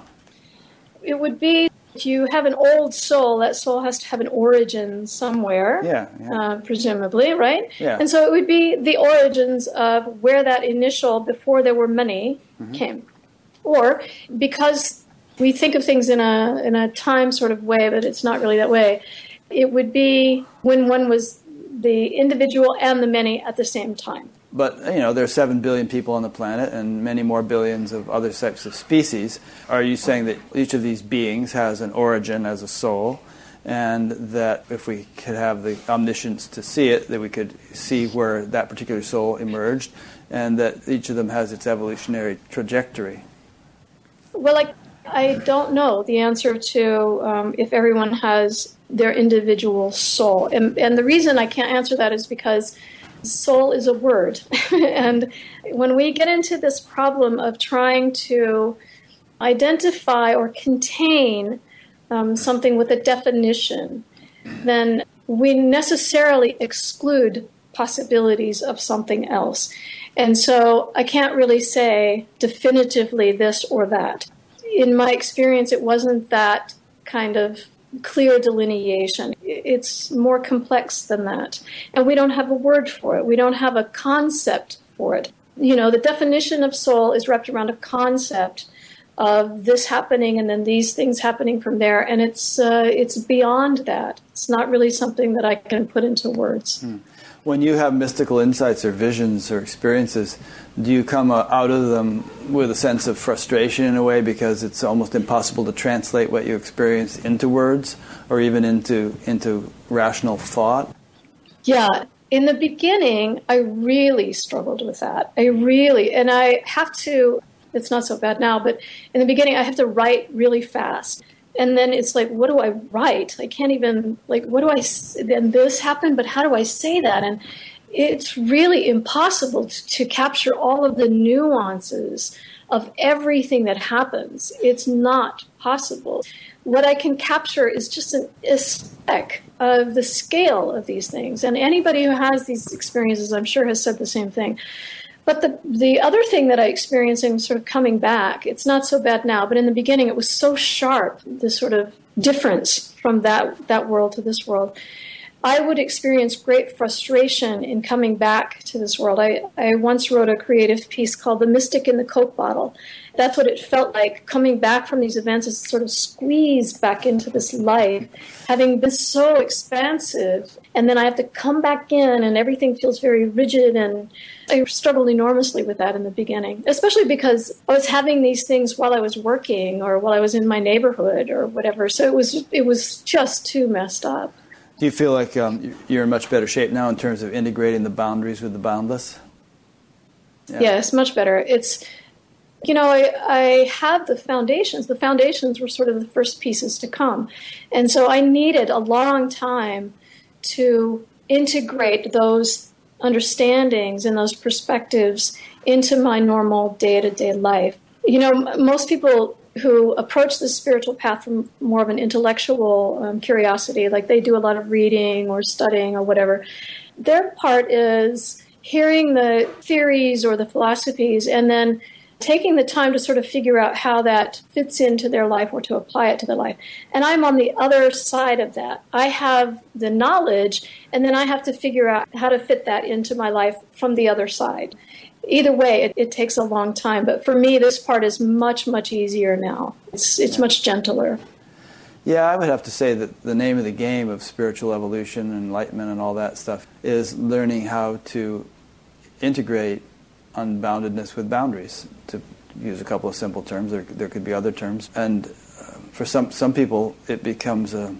it would be if you have an old soul, that soul has to have an origin somewhere. Yeah, yeah. Uh, presumably, right? Yeah. And so it would be the origins of where that initial, before there were many, mm-hmm. came. Or because we think of things in a in a time sort of way, but it's not really that way. It would be when one was the individual and the many at the same time. But you know, there are seven billion people on the planet, and many more billions of other types of species. Are you saying that each of these beings has an origin as a soul, and that if we could have the omniscience to see it, that we could see where that particular soul emerged, and that each of them has its evolutionary trajectory? Well, I, I don't know the answer to um, if everyone has their individual soul, and and the reason I can't answer that is because soul is a word. [LAUGHS] and when we get into this problem of trying to identify or contain um, something with a definition, then we necessarily exclude possibilities of something else. And so I can't really say definitively this or that. In my experience, it wasn't that kind of clear delineation. It's more complex than that. And we don't have a word for it, we don't have a concept for it. You know, the definition of soul is wrapped around a concept of this happening and then these things happening from there and it's uh, it's beyond that it's not really something that i can put into words hmm. When you have mystical insights or visions or experiences do you come uh, out of them with a sense of frustration in a way because it's almost impossible to translate what you experience into words or even into into rational thought? Yeah, in the beginning, I really struggled with that. I really, and I have to. It's not so bad now, but in the beginning, I have to write really fast. And then it's like, what do I write? I can't even like, what do I? Then this happened, but how do I say that? And it's really impossible to capture all of the nuances of everything that happens. It's not possible. What I can capture is just an, a speck of the scale of these things. And anybody who has these experiences, I'm sure, has said the same thing. But the the other thing that I experienced in sort of coming back, it's not so bad now, but in the beginning it was so sharp, this sort of difference from that that world to this world. I would experience great frustration in coming back to this world. I, I once wrote a creative piece called The Mystic in the Coke Bottle. That's what it felt like coming back from these events is sort of squeezed back into this life, having been so expansive. And then I have to come back in, and everything feels very rigid. And I struggled enormously with that in the beginning, especially because I was having these things while I was working or while I was in my neighborhood or whatever. So it was, it was just too messed up. Do you feel like um, you're in much better shape now in terms of integrating the boundaries with the boundless? Yeah. Yes, much better. It's, you know, I, I have the foundations. The foundations were sort of the first pieces to come. And so I needed a long time to integrate those understandings and those perspectives into my normal day to day life. You know, most people who approach the spiritual path from more of an intellectual um, curiosity, like they do a lot of reading or studying or whatever. Their part is hearing the theories or the philosophies and then taking the time to sort of figure out how that fits into their life or to apply it to their life. And I'm on the other side of that. I have the knowledge, and then I have to figure out how to fit that into my life from the other side either way, it, it, takes a long time. But for me, this part is much, much easier now. It's, it's much gentler. Yeah, I would have to say that the name of the game of spiritual evolution, and enlightenment, and all that stuff is learning how to integrate unboundedness with boundaries. To use a couple of simple terms, there, there could be other terms. And uh, for some, some people, it becomes a,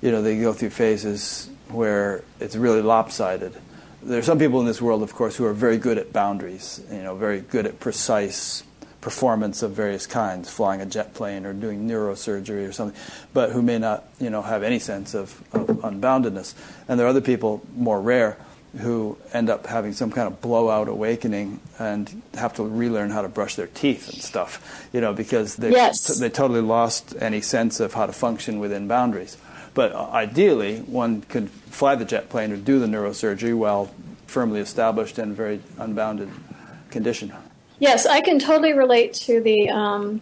you know, they go through phases where it's really lopsided there are some people in this world, of course, who are very good at boundaries, you know, very good at precise performance of various kinds, flying a jet plane or doing neurosurgery or something, but who may not, you know, have any sense of, of unboundedness. And there are other people, more rare, who end up having some kind of blowout awakening and have to relearn how to brush their teeth and stuff, you know, because they yes. they totally lost any sense of how to function within boundaries. But ideally, one could fly the jet plane or do the neurosurgery while firmly established and very unbounded condition. Yes, I can totally relate to the um,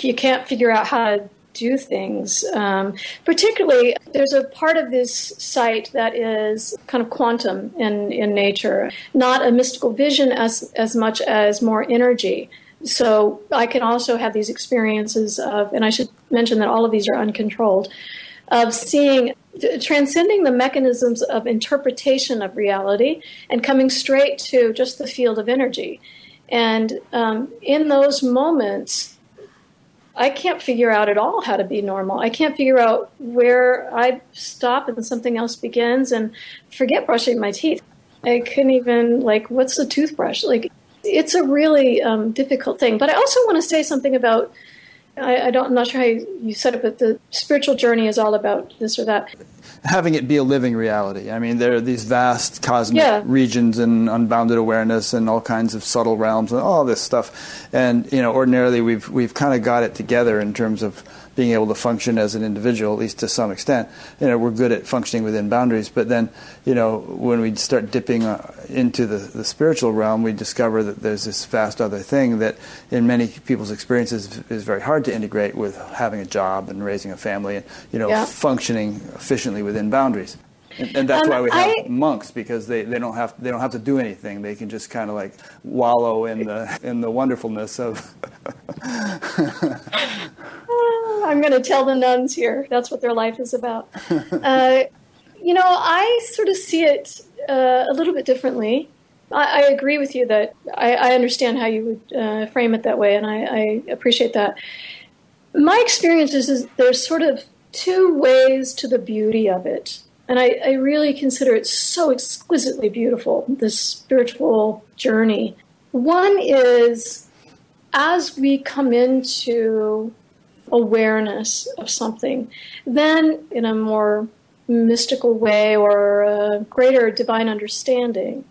you can't figure out how to do things. Um, particularly, there's a part of this sight that is kind of quantum in, in nature, not a mystical vision as, as much as more energy. So I can also have these experiences of, and I should mention that all of these are uncontrolled, of seeing transcending the mechanisms of interpretation of reality and coming straight to just the field of energy. And um, in those moments, I can't figure out at all how to be normal. I can't figure out where I stop and something else begins and forget brushing my teeth. I couldn't even, like, what's the toothbrush? Like, it's a really um, difficult thing. But I also want to say something about I, I, don't. I'm not sure how you, you said it, but the spiritual journey is all about this or that. Having it be a living reality. I mean, there are these vast cosmic yeah. regions and unbounded awareness and all kinds of subtle realms and all this stuff. And you know, ordinarily we've we've kind of got it together in terms of being able to function as an individual, at least to some extent. You know, we're good at functioning within boundaries, but then, you know, when we start dipping uh, into the, the spiritual realm, we discover that there's this vast other thing that, in many people's experiences, is very hard to integrate with having a job and raising a family and, you know, yeah. functioning efficiently within boundaries. And, and that's um, why we have I, monks because they, they don't have they don't have to do anything. They can just kind of like wallow in the in the wonderfulness of I'm going to tell the nuns here. That's what their life is about. Uh, you know, I sort of see it uh, a little bit differently. I, I agree with you that I, I understand how you would uh, frame it that way, and I, I appreciate that. My experience is, is, there's sort of two ways to the beauty of it. And I, I really consider it so exquisitely beautiful, this spiritual journey. One is as we come into awareness of something, then in a more mystical way or a greater divine understanding,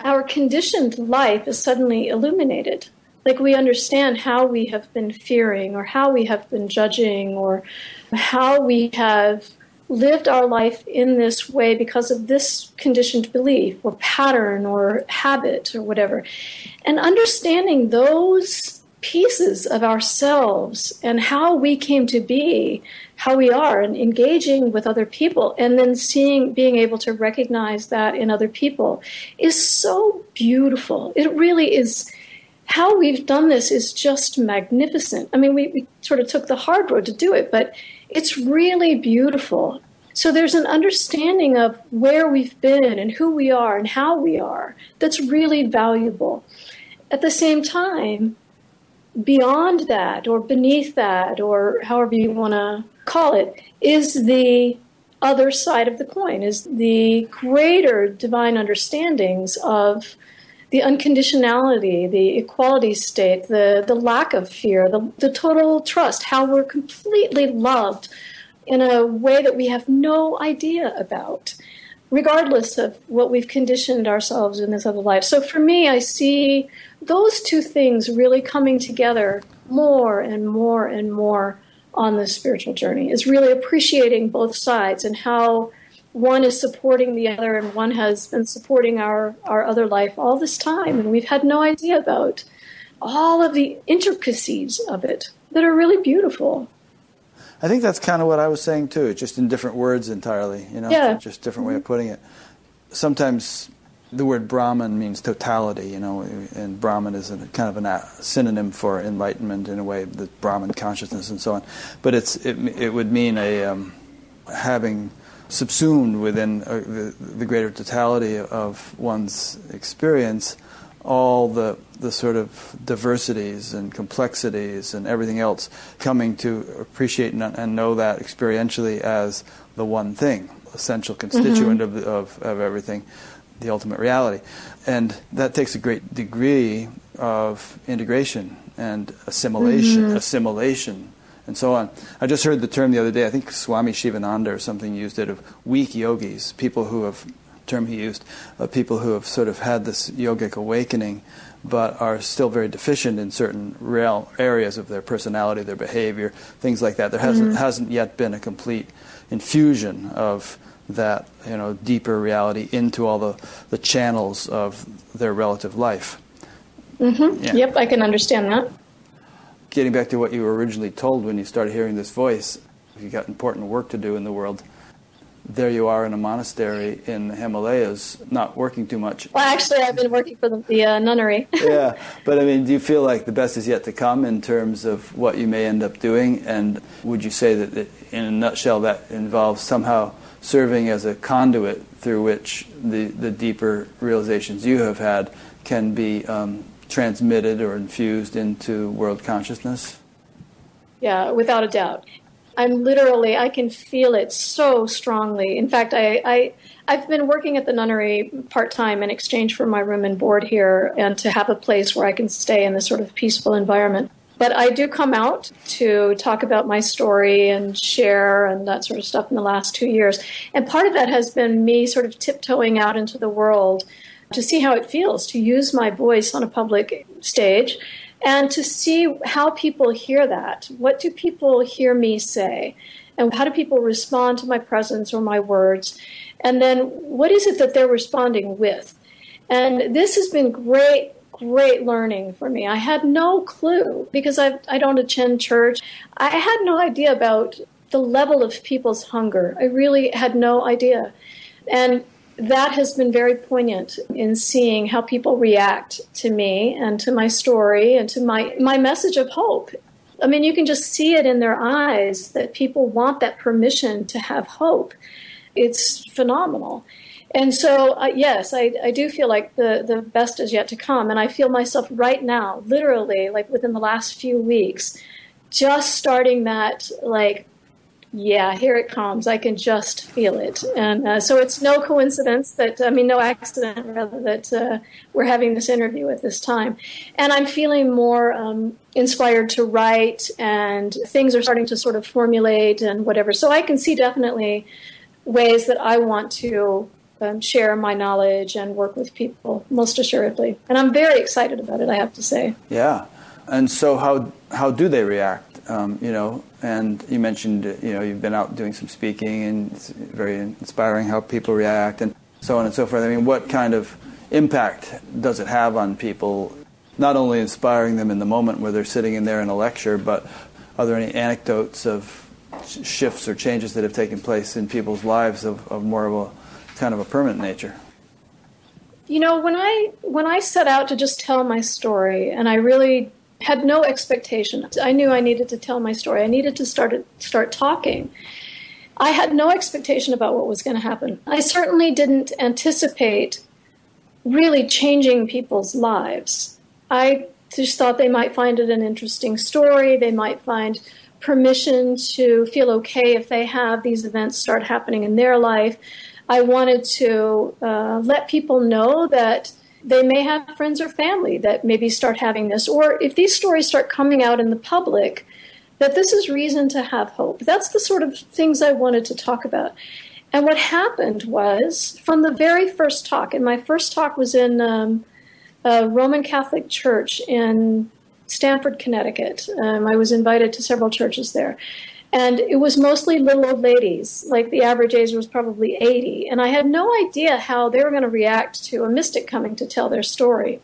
our conditioned life is suddenly illuminated. Like we understand how we have been fearing or how we have been judging or how we have lived our life in this way because of this conditioned belief or pattern or habit or whatever. And understanding those pieces of ourselves and how we came to be how we are and engaging with other people and then seeing being able to recognize that in other people is so beautiful it really is how we've done this is just magnificent i mean we, we sort of took the hard road to do it but it's really beautiful. So there's an understanding of where we've been and who we are and how we are that's really valuable. At the same time beyond that or beneath that or however you want to call it is the other side of the coin is the greater divine understandings of the unconditionality, the equality state, the, the lack of fear, the, the total trust, how we're completely loved in a way that we have no idea about, regardless of what we've conditioned ourselves in this other life. So for me, I see those two things really coming together more and more and more on this spiritual journey is really appreciating both sides and how one is supporting the other and one has been supporting our, our other life all this time and we've had no idea about all of the intricacies of it that are really beautiful i think that's kind of what i was saying too just in different words entirely you know yeah. just different way of putting it sometimes the word Brahman means totality, you know, and Brahman is a, kind of a synonym for enlightenment in a way, the Brahman consciousness and so on. But it's it, it would mean a um, having subsumed within uh, the, the greater totality of one's experience all the the sort of diversities and complexities and everything else, coming to appreciate and, and know that experientially as the one thing, essential constituent mm-hmm. of, of, of everything the ultimate reality. And that takes a great degree of integration and assimilation, mm-hmm. assimilation, and so on. I just heard the term the other day. I think Swami Shivananda or something used it of weak yogis, people who have term he used, of people who have sort of had this yogic awakening, but are still very deficient in certain real areas of their personality, their behavior, things like that. There hasn't mm-hmm. hasn't yet been a complete infusion of that you know deeper reality into all the, the channels of their relative life. Mm-hmm. Yeah. Yep, I can understand that. Getting back to what you were originally told when you started hearing this voice, you got important work to do in the world. There you are in a monastery in the Himalayas, not working too much. Well, actually, I've been working for the, the uh, nunnery. [LAUGHS] yeah, but I mean, do you feel like the best is yet to come in terms of what you may end up doing? And would you say that, in a nutshell, that involves somehow serving as a conduit through which the, the deeper realizations you have had can be um, transmitted or infused into world consciousness? Yeah, without a doubt. I'm literally, I can feel it so strongly. In fact, I, I I've been working at the nunnery part time in exchange for my room and board here, and to have a place where I can stay in this sort of peaceful environment. But I do come out to talk about my story and share and that sort of stuff in the last two years. And part of that has been me sort of tiptoeing out into the world to see how it feels to use my voice on a public stage and to see how people hear that. What do people hear me say? And how do people respond to my presence or my words? And then what is it that they're responding with? And this has been great great learning for me. I had no clue because I, I don't attend church. I had no idea about the level of people's hunger. I really had no idea. And that has been very poignant in seeing how people react to me and to my story and to my, my message of hope. I mean, you can just see it in their eyes that people want that permission to have hope. It's phenomenal. And so, uh, yes, I, I do feel like the, the best is yet to come. And I feel myself right now, literally, like within the last few weeks, just starting that, like, yeah, here it comes. I can just feel it. And uh, so it's no coincidence that, I mean, no accident, rather, that uh, we're having this interview at this time. And I'm feeling more um, inspired to write, and things are starting to sort of formulate and whatever. So I can see definitely ways that I want to um, share my knowledge and work with people, most assuredly. And I'm very excited about it, I have to say. Yeah. And so, how, how do they react? Um, you know, and you mentioned, you know, you've been out doing some speaking and it's very inspiring how people react and so on and so forth. I mean, what kind of impact does it have on people? Not only inspiring them in the moment where they're sitting in there in a lecture, but are there any anecdotes of shifts or changes that have taken place in people's lives of, of more of a kind of a permanent nature? You know, when I when I set out to just tell my story, and I really had no expectation. I knew I needed to tell my story. I needed to start start talking. I had no expectation about what was going to happen. I certainly didn't anticipate really changing people's lives. I just thought they might find it an interesting story. They might find permission to feel okay if they have these events start happening in their life. I wanted to uh, let people know that they may have friends or family that maybe start having this, or if these stories start coming out in the public, that this is reason to have hope. That's the sort of things I wanted to talk about. And what happened was, from the very first talk, and my first talk was in um, a Roman Catholic church in Stamford, Connecticut. Um, I was invited to several churches there. And it was mostly little old ladies. Like the average age was probably 80. And I had no idea how they were going to react to a mystic coming to tell their story.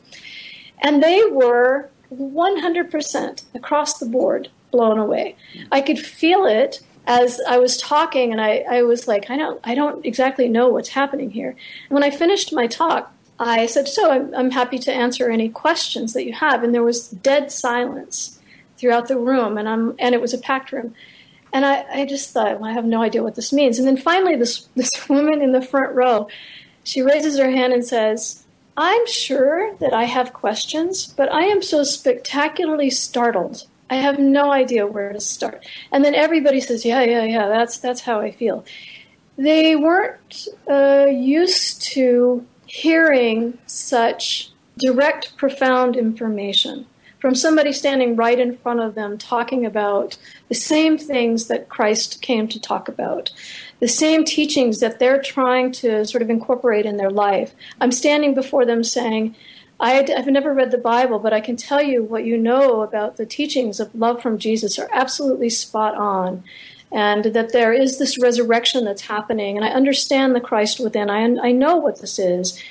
And they were 100% across the board blown away. I could feel it as I was talking, and I, I was like, I don't, I don't exactly know what's happening here. And when I finished my talk, I said, So I'm, I'm happy to answer any questions that you have. And there was dead silence throughout the room, and, I'm, and it was a packed room. And I, I just thought, well, I have no idea what this means. And then finally, this, [LAUGHS] this woman in the front row, she raises her hand and says, I'm sure that I have questions, but I am so spectacularly startled. I have no idea where to start. And then everybody says, "Yeah, yeah, yeah. That's that's how I feel." They weren't uh, used to hearing such direct, profound information from somebody standing right in front of them talking about the same things that Christ came to talk about, the same teachings that they're trying to sort of incorporate in their life. I'm standing before them saying, I've never read the Bible, but I can tell you what you know about the teachings of love from Jesus are absolutely spot on. And that there is this resurrection that's happening. And I understand the Christ within. I, I know what this is.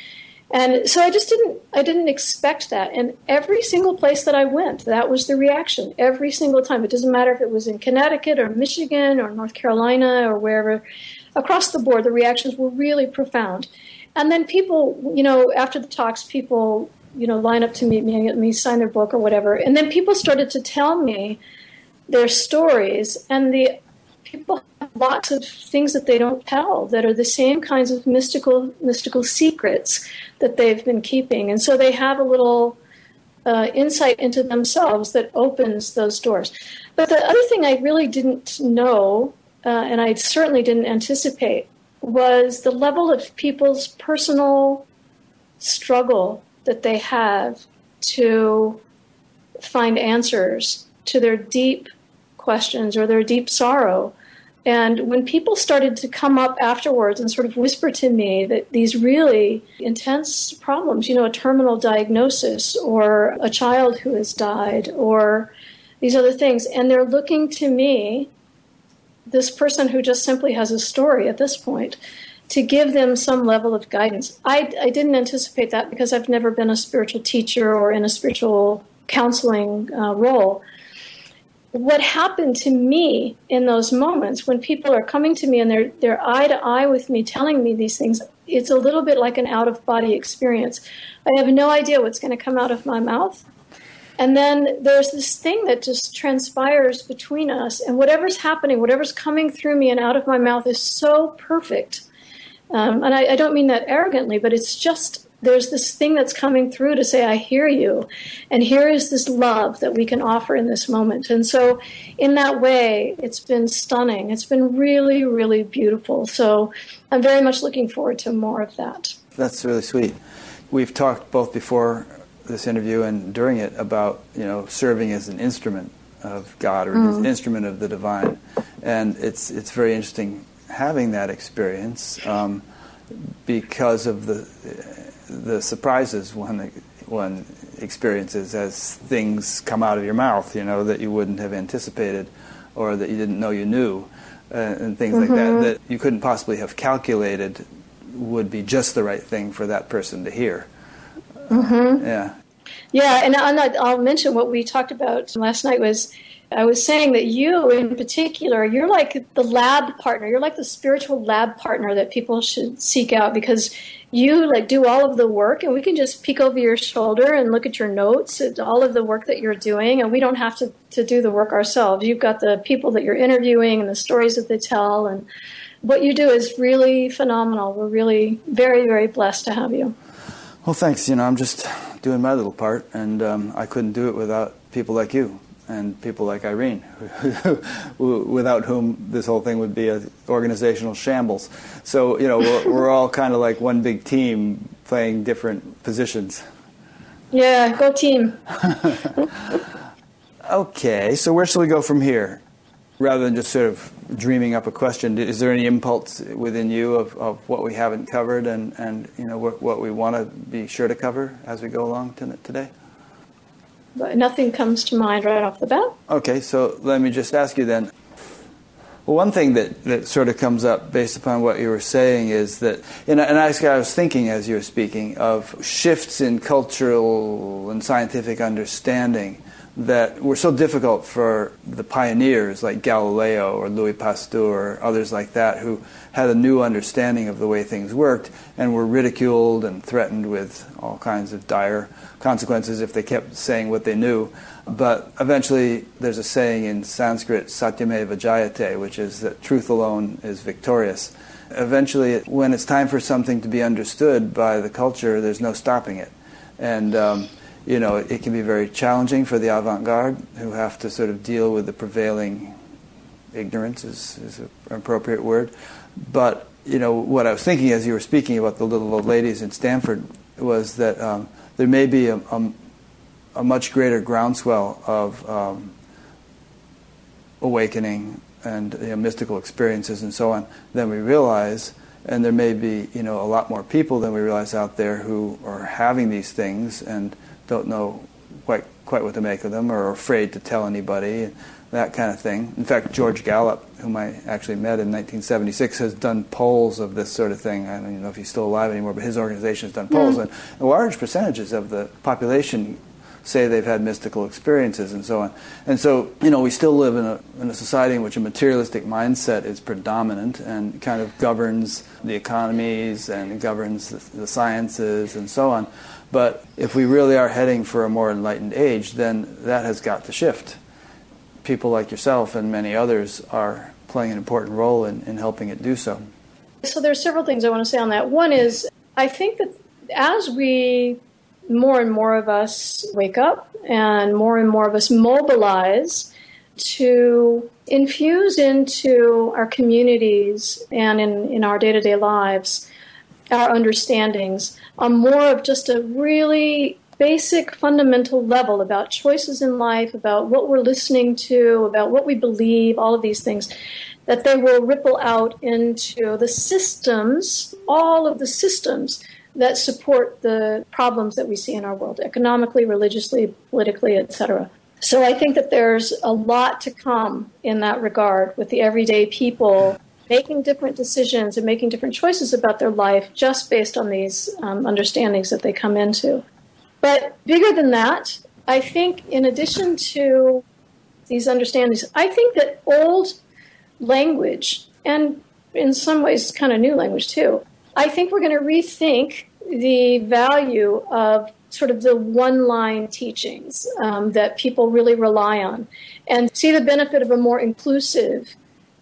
And so I just didn't I didn't expect that. And every single place that I went, that was the reaction. Every single time. It doesn't matter if it was in Connecticut or Michigan or North Carolina or wherever. Across the board, the reactions were really profound. And then people, you know, after the talks, people, you know, line up to meet me and get me sign their book or whatever. And then people started to tell me their stories and the people have lots of things that they don't tell that are the same kinds of mystical mystical secrets that they've been keeping. And so they have a little uh, insight into themselves that opens those doors. But the other thing i really didn't know uh, and i certainly didn't anticipate was the level of people's personal struggle that they have to find answers to their deep questions or their deep sorrow. And when people started to come up afterwards and sort of whisper to me that these really intense problems, you know, a terminal diagnosis or a child who has died or these other things, and they're looking to me, this person who just simply has a story at this point, to give them some level of guidance. I, I didn't anticipate that because I've never been a spiritual teacher or in a spiritual counseling uh, role what happened to me in those moments when people are coming to me and they're they're eye to eye with me telling me these things it's a little bit like an out of body experience. I have no idea what's going to come out of my mouth. And then there's this thing that just transpires between us and whatever's happening whatever's coming through me and out of my mouth is so perfect. Um, and I, I don't mean that arrogantly but it's just there's this thing that's coming through to say, I hear you. And here is this love that we can offer in this moment. And so, in that way, it's been stunning. It's been really, really beautiful. So, I'm very much looking forward to more of that. That's really sweet. We've talked both before this interview and during it about, you know, serving as an instrument of God or mm. an instrument of the divine. And it's, it's very interesting having that experience um, because of the the surprises one one experiences as things come out of your mouth, you know, that you wouldn't have anticipated, or that you didn't know you knew, uh, and things mm-hmm. like that mm-hmm. that you couldn't possibly have calculated would be just the right thing for that person to hear. Mm-hmm. Uh, yeah. Yeah, and I'll mention what we talked about last night was I was saying that you, in particular, you're like the lab partner. You're like the spiritual lab partner that people should seek out because you like do all of the work, and we can just peek over your shoulder and look at your notes, at all of the work that you're doing, and we don't have to to do the work ourselves. You've got the people that you're interviewing and the stories that they tell, and what you do is really phenomenal. We're really very very blessed to have you. Well, thanks. You know, I'm just doing my little part, and um, I couldn't do it without people like you and people like Irene, without whom this whole thing would be an organizational shambles. So, you know, we're, we're all kind of like one big team playing different positions. Yeah, go team. [LAUGHS] okay, so where shall we go from here? Rather than just sort of dreaming up a question, is there any impulse within you of, of what we haven't covered and, and you know, what, what we want to be sure to cover as we go along today? But nothing comes to mind right off the bat. Okay, so let me just ask you then. Well, one thing that, that sort of comes up based upon what you were saying is that, and, and I, I was thinking as you were speaking of shifts in cultural and scientific understanding that were so difficult for the pioneers like Galileo or Louis Pasteur or others like that who had a new understanding of the way things worked and were ridiculed and threatened with all kinds of dire consequences if they kept saying what they knew. But eventually, there's a saying in Sanskrit, Satyameva Jayate, which is that truth alone is victorious. Eventually, when it's time for something to be understood by the culture, there's no stopping it. And um, you know, it, can be very challenging for the avant-garde who have to sort of deal with the prevailing ignorance is, is an appropriate word. But you know, what I was thinking as you were speaking about the little old ladies in Stamford was that um, there may be a, a, a, much greater groundswell of um, awakening and you know, mystical experiences and so on than we realize. And there may be, you know, a lot more people than we realize out there who are having these things and don't know quite quite what to make of them or are afraid to tell anybody that kind of thing. In fact, George Gallup, whom I actually met in 1976, has done polls of this sort of thing. I don't even know if he's still alive anymore, but his organization has done polls, mm. and large percentages of the population say they've had mystical experiences and so on. And so, you know, we still live in a, in a society in which a materialistic mindset is predominant and kind of governs the economies and governs the, the sciences and so on. But if we really are heading for a more enlightened age, then that has got to shift people like yourself and many others are playing an important role in, in helping it do so. So there's several things I want to say on that. One is I think that as we more and more of us wake up and more and more of us mobilize to infuse into our communities and in, in our day-to-day lives our understandings on more of just a really basic fundamental level about choices in life, about what we're listening to, about what we believe, all of these things, that they will ripple out into the systems, all of the systems that support the problems that we see in our world, economically, religiously, politically, etc. So I think that there's a lot to come in that regard with the everyday people making different decisions and making different choices about their life just based on these um, understandings that they come into. But bigger than that, I think in addition to these understandings, I think that old language, and in some ways kind of new language too, I think we're going to rethink the value of sort of the one line teachings um, that people really rely on and see the benefit of a more inclusive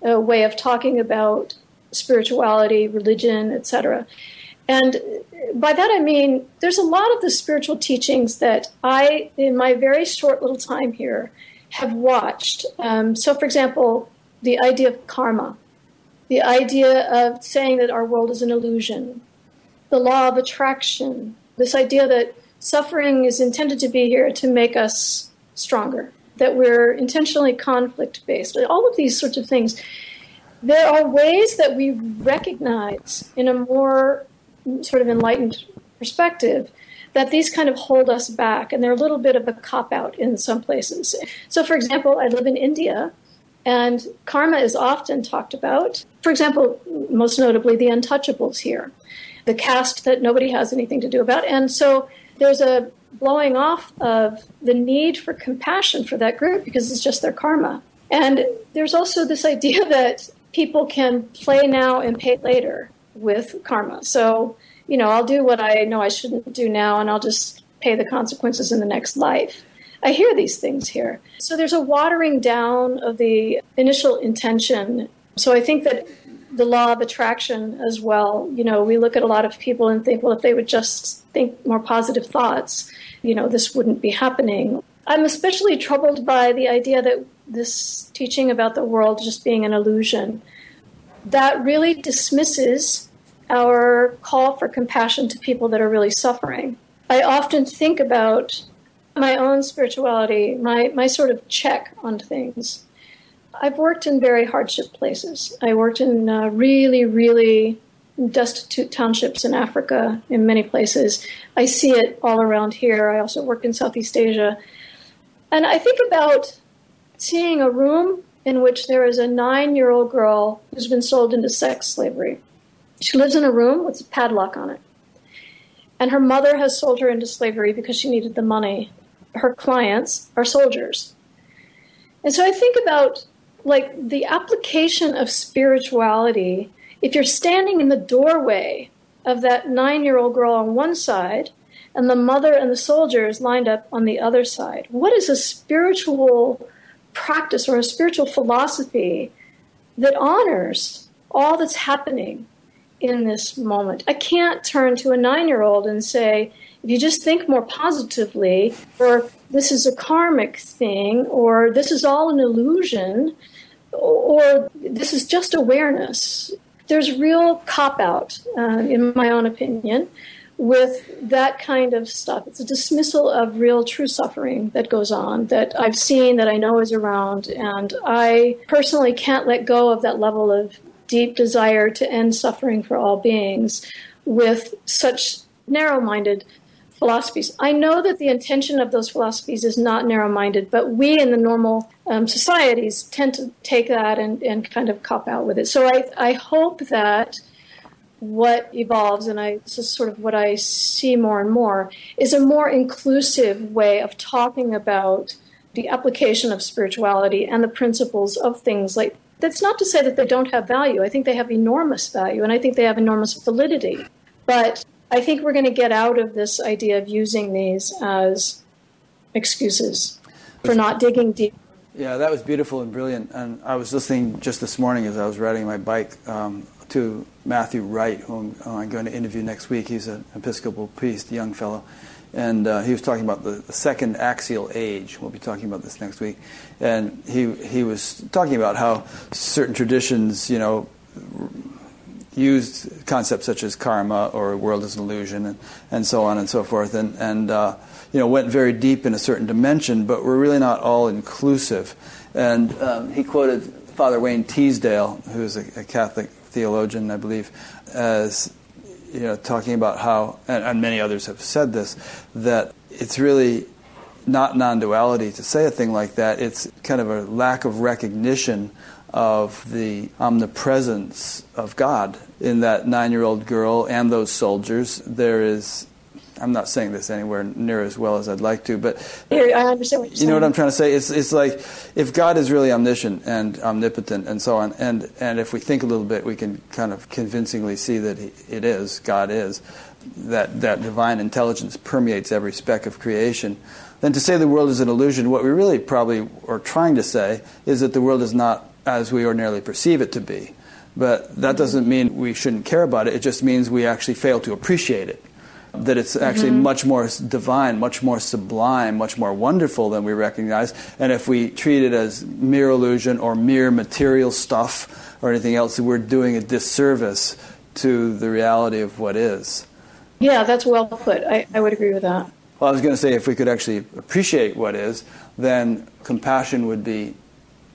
uh, way of talking about spirituality, religion, etc. And by that I mean there's a lot of the spiritual teachings that I, in my very short little time here, have watched. Um, so, for example, the idea of karma, the idea of saying that our world is an illusion, the law of attraction, this idea that suffering is intended to be here to make us stronger, that we're intentionally conflict based, all of these sorts of things. There are ways that we recognize in a more sort of enlightened perspective that these kind of hold us back and they're a little bit of a cop out in some places. So, for example, I live in India and karma is often talked about. For example, most notably, the untouchables here, the caste that nobody has anything to do about. And so there's a blowing off of the need for compassion for that group because it's just their karma. And there's also this idea [LAUGHS] that people can play now and pay later with karma. So, you know, I'll do what I know I shouldn't do now and I'll just pay the consequences in the next life. I hear these things here. So there's a watering down of the initial intention. So I think that the law of attraction as well, you know, we look at a lot of people and think, well, if they would just think more positive thoughts, you know, this wouldn't be happening. I'm especially troubled by the idea that this teaching about the world just being an illusion that really dismisses our call for compassion to people that are really suffering. I often think about my own spirituality, my, my sort of check on things. I've worked in very hardship places. I worked in uh, really, really destitute townships in Africa, in many places. I see it all around here. I also work in Southeast Asia. And I think about seeing a room in which there is a nine year old girl who's been sold into sex slavery. She lives in a room with a padlock on it. And her mother has sold her into slavery because she needed the money. Her clients are soldiers. And so I think about like the application of spirituality. If you're standing in the doorway of that nine year old girl on one side and the mother and the soldiers lined up on the other side, what is a spiritual practice or a spiritual philosophy that honors all that's happening in this moment. I can't turn to a nine year old and say, if you just think more positively, or this is a karmic thing, or this is all an illusion, or this is just awareness. there's real cop out, uh, in my own opinion, with that kind of stuff. It's a dismissal of real true suffering that goes on that I've seen, that I know is around. And I personally can't let go of that level of deep desire to end suffering for all beings with such narrow minded philosophies. I know that the intention of those philosophies is not narrow minded, but we in the normal um, societies tend to take that and, and kind of cop out with it. So I, I hope that what evolves, and I, this is sort of what I see more and more, is a more inclusive way of talking about the application of spirituality and the principles of things like that's not to say that they don't have value. I think they have enormous value and I think they have enormous validity. But I think we're going to get out of this idea of using these as excuses for not digging deep. Yeah, that was beautiful and brilliant. And I was listening just this morning as I was riding my bike um, to Matthew Wright, who I'm, going to interview next week. He's an Episcopal priest, a young fellow. And uh, he was talking about the, the, second axial age. We'll be talking about this next week. And he, he was talking about how certain traditions, you know, used concepts such as karma or world as an illusion and, and so on and so forth. And, and uh, you know, went very deep in a certain dimension, but were really not all inclusive. And um, he quoted Father Wayne Teasdale, who's a, a Catholic theologian, I believe, as you know, talking about how, and, and many others have said this, that it's really not non duality to say a thing like that. It's kind of a lack of recognition of the omnipresence of God in that nine year old girl and those soldiers. There is I'm not saying this anywhere near as well as I'd like to, but Here, I understand what you're you know what I'm trying to say. It's it's like if God is really omniscient and omnipotent and so on, and and if we think a little bit, we can kind of convincingly see that he, it is God is that that divine intelligence permeates every speck of creation. Then to say the world is an illusion, what we really probably are trying to say is that the world is not as we ordinarily perceive it to be. But that doesn't mean we shouldn't care about it. It just means we actually fail to appreciate it that it's actually mm-hmm. much more divine, much more sublime, much more wonderful than we recognize. And if we treat it as mere illusion or mere material stuff or anything else, we're doing a disservice to the reality of what is. Yeah, that's well put. I, I would agree with that. Well, I was going to say if we could actually appreciate what is, then compassion would be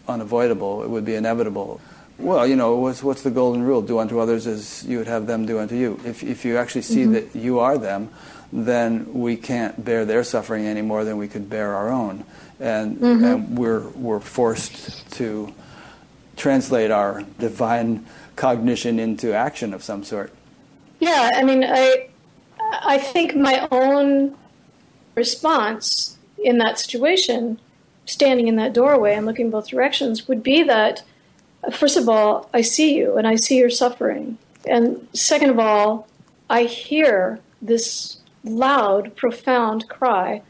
unavoidable, it would be inevitable. Well, you know, what's, what's the golden rule? Do unto others as you would have them do unto you. If, if you actually see mm-hmm. that you are them, then we can't bear their suffering any more than we could bear our own. And, mm-hmm. and we're, we're forced to translate our divine cognition into action of some sort. Yeah, I mean, I, I think my own response in that situation, standing in that doorway and looking both directions, would be that first of all, I see you and I see your suffering. And second of all, I hear this loud, profound cry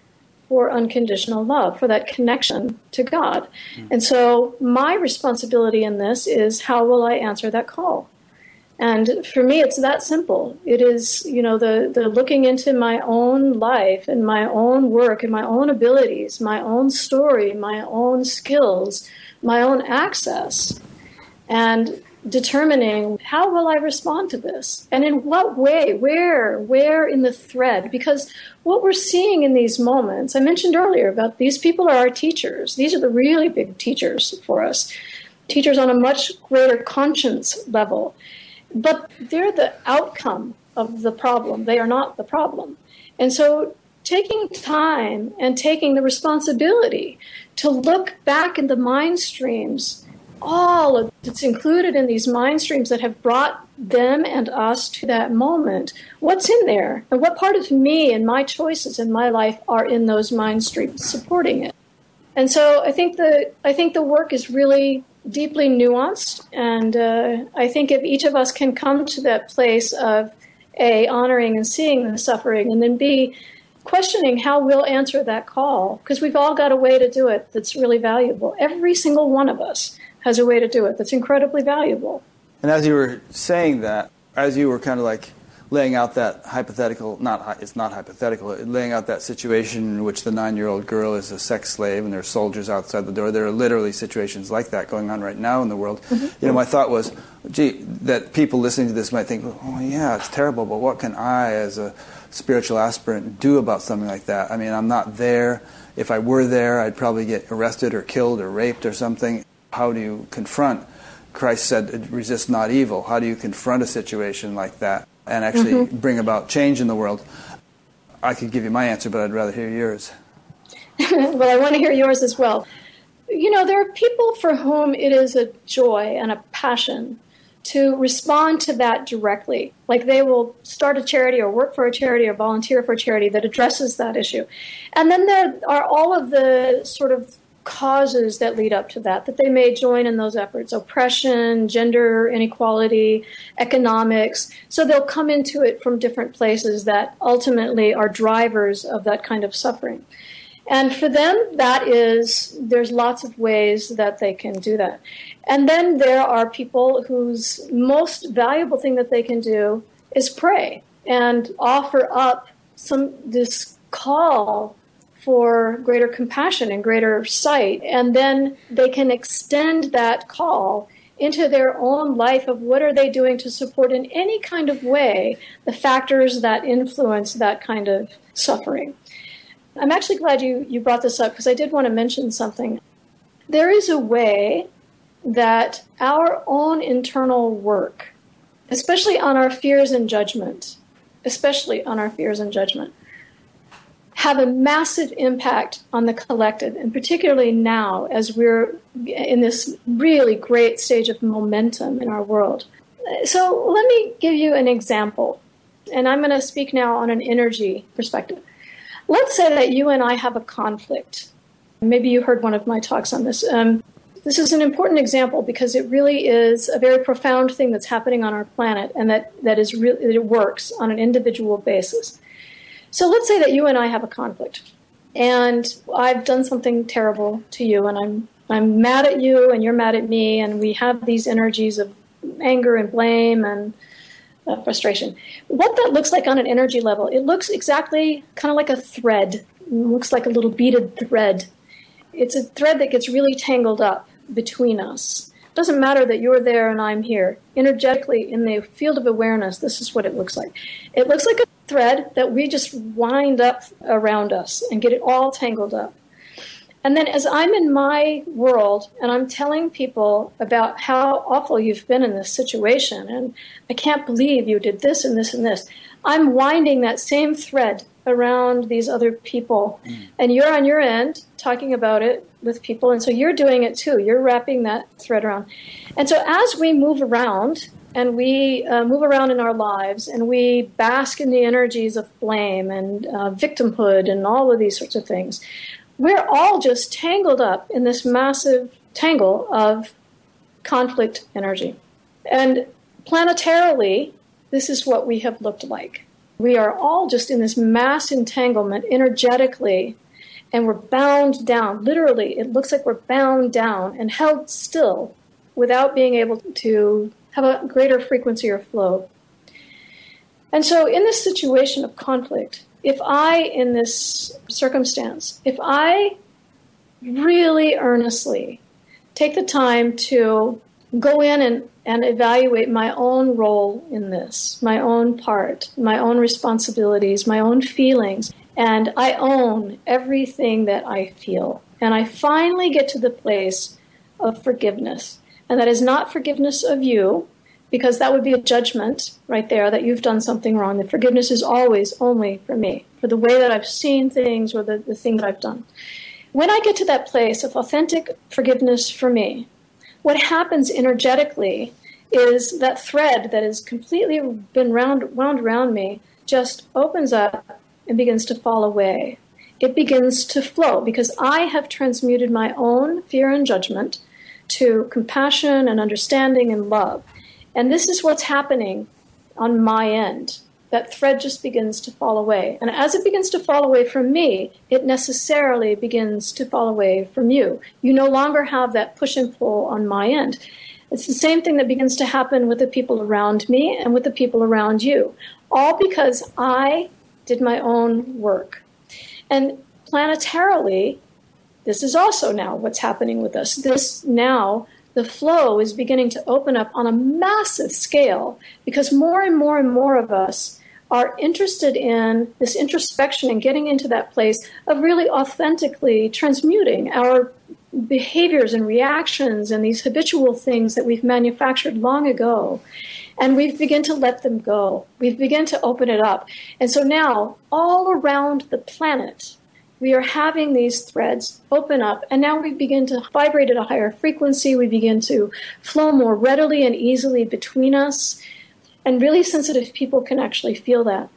for unconditional love, for that connection to God. Mm. And so my responsibility in this is how will I answer that call? And for me, it's that simple. It is, you know, the, the looking into my own life and my own work and my own abilities, my own story, my own skills, my own access, and determining how will I respond to this and in what way, where, where in the thread. Because what we're seeing in these moments, I mentioned earlier about these people are our teachers. These are the really big teachers for us, teachers on a much greater conscience level. But they're the outcome of the problem, they are not the problem. And so taking time and taking the responsibility to look back in the mind streams all that's included in these mind streams that have brought them and us to that moment. What's in there? And what part of me and my choices in my life are in those mind streams supporting it? And so I think the I think the work is really deeply nuanced, and uh, I think if each of us can come to that place of a honoring and seeing the suffering, and then b questioning how we'll answer that call, because we've all got a way to do it that's really valuable. Every single one of us has a way to do it that's incredibly valuable. And as you were saying that, as you were kind of like laying out that hypothetical, not it's not hypothetical, laying out that situation in which the nine-year-old girl is a sex slave and there are soldiers outside the door. There are literally situations like that going on right now in the world. Mm-hmm. You know, my thought was, gee, that people listening to this might think, oh yeah, it's terrible, but what can I, as a spiritual aspirant, do about something like that? I mean, I'm not there. If I were there, I'd probably get arrested or killed or raped or something. How do you confront? Christ said, resist not evil. How do you confront a situation like that? and actually mm-hmm. bring about change in the world. I could give you my answer, but I'd rather hear yours. [LAUGHS] well, I want to hear yours as well. You know, there are people for whom it is a joy and a passion to respond to that directly. Like they will start a charity or work for a charity or volunteer for a charity that addresses that issue. And then there are all of the sort of causes that lead up to that, that they may join in those efforts oppression, gender inequality, economics. So they'll come into it from different places that ultimately are drivers of that kind of suffering. And for them, that is, there's lots of ways that they can do that. And then there are people whose most valuable thing that they can do is pray and offer up some, this call for greater compassion and greater sight. And then they can extend that call into their own life of what are they doing to support in any kind of way the factors that influence that kind of suffering. I'm actually glad you, you brought this up because I did want to mention something. There is a way that our own internal work, especially on our fears and judgment, especially on our fears and judgment, have a massive impact on the collective, and particularly now as we're in this really great stage of momentum in our world. So, let me give you an example, and I'm going to speak now on an energy perspective. Let's say that you and I have a conflict. Maybe you heard one of my talks on this. Um, this is an important example because it really is a very profound thing that's happening on our planet, and that, that is really, it works on an individual basis. So let's say that you and I have a conflict, and I've done something terrible to you, and I'm I'm mad at you, and you're mad at me, and we have these energies of anger and blame and uh, frustration. What that looks like on an energy level, it looks exactly kind of like a thread. It looks like a little beaded thread. It's a thread that gets really tangled up between us. It doesn't matter that you're there and I'm here. Energetically, in the field of awareness, this is what it looks like. It looks like a thread that we just wind up around us and get it all tangled up. And then as I'm in my world and I'm telling people about how awful you've been in this situation and I can't believe you did this and this and this, I'm winding that same thread around these other people. Mm. And you're on your end talking about it with people. And so you're doing it too. You're wrapping that thread around. And so as we move around and we uh, move around in our lives and we bask in the energies of blame and uh, victimhood and all of these sorts of things. We're all just tangled up in this massive tangle of conflict energy. And planetarily, this is what we have looked like. We are all just in this mass entanglement energetically, and we're bound down. Literally, it looks like we're bound down and held still without being able to have a greater frequency or flow. And so, in this situation of conflict, if I, in this circumstance, if I really earnestly take the time to go in and, and evaluate my own role in this, my own part, my own responsibilities, my own feelings, and I own everything that I feel. And I finally get to the place of forgiveness. And that is not forgiveness of you, because that would be a judgment right there that you've done something wrong. That forgiveness is always only for me, for the way that I've seen things or the, the thing that I've done. When I get to that place of authentic forgiveness for me, what happens energetically is that thread that has completely been round, wound around me just opens up and begins to fall away. It begins to flow because I have transmuted my own fear and judgment to compassion and understanding and love. And this is what's happening on my end. That thread just begins to fall away. And as it begins to fall away from me, it necessarily begins to fall away from you. You no longer have that push and pull on my end. It's the same thing that begins to happen with the people around me and with the people around you. all because I did my own work. And planetarily, this is also now what's happening with us. This now, the flow is beginning to open up on a massive scale because more and more and more of us are interested in this introspection and getting into that place of really authentically transmuting our behaviors and reactions and these habitual things that we've manufactured long ago. And we've begun to let them go. We've begun to open it up. And so now, all around the planet, we are having these threads open up, and now we begin to vibrate at a higher frequency. We begin to flow more readily and easily between us. And really sensitive people can actually feel that.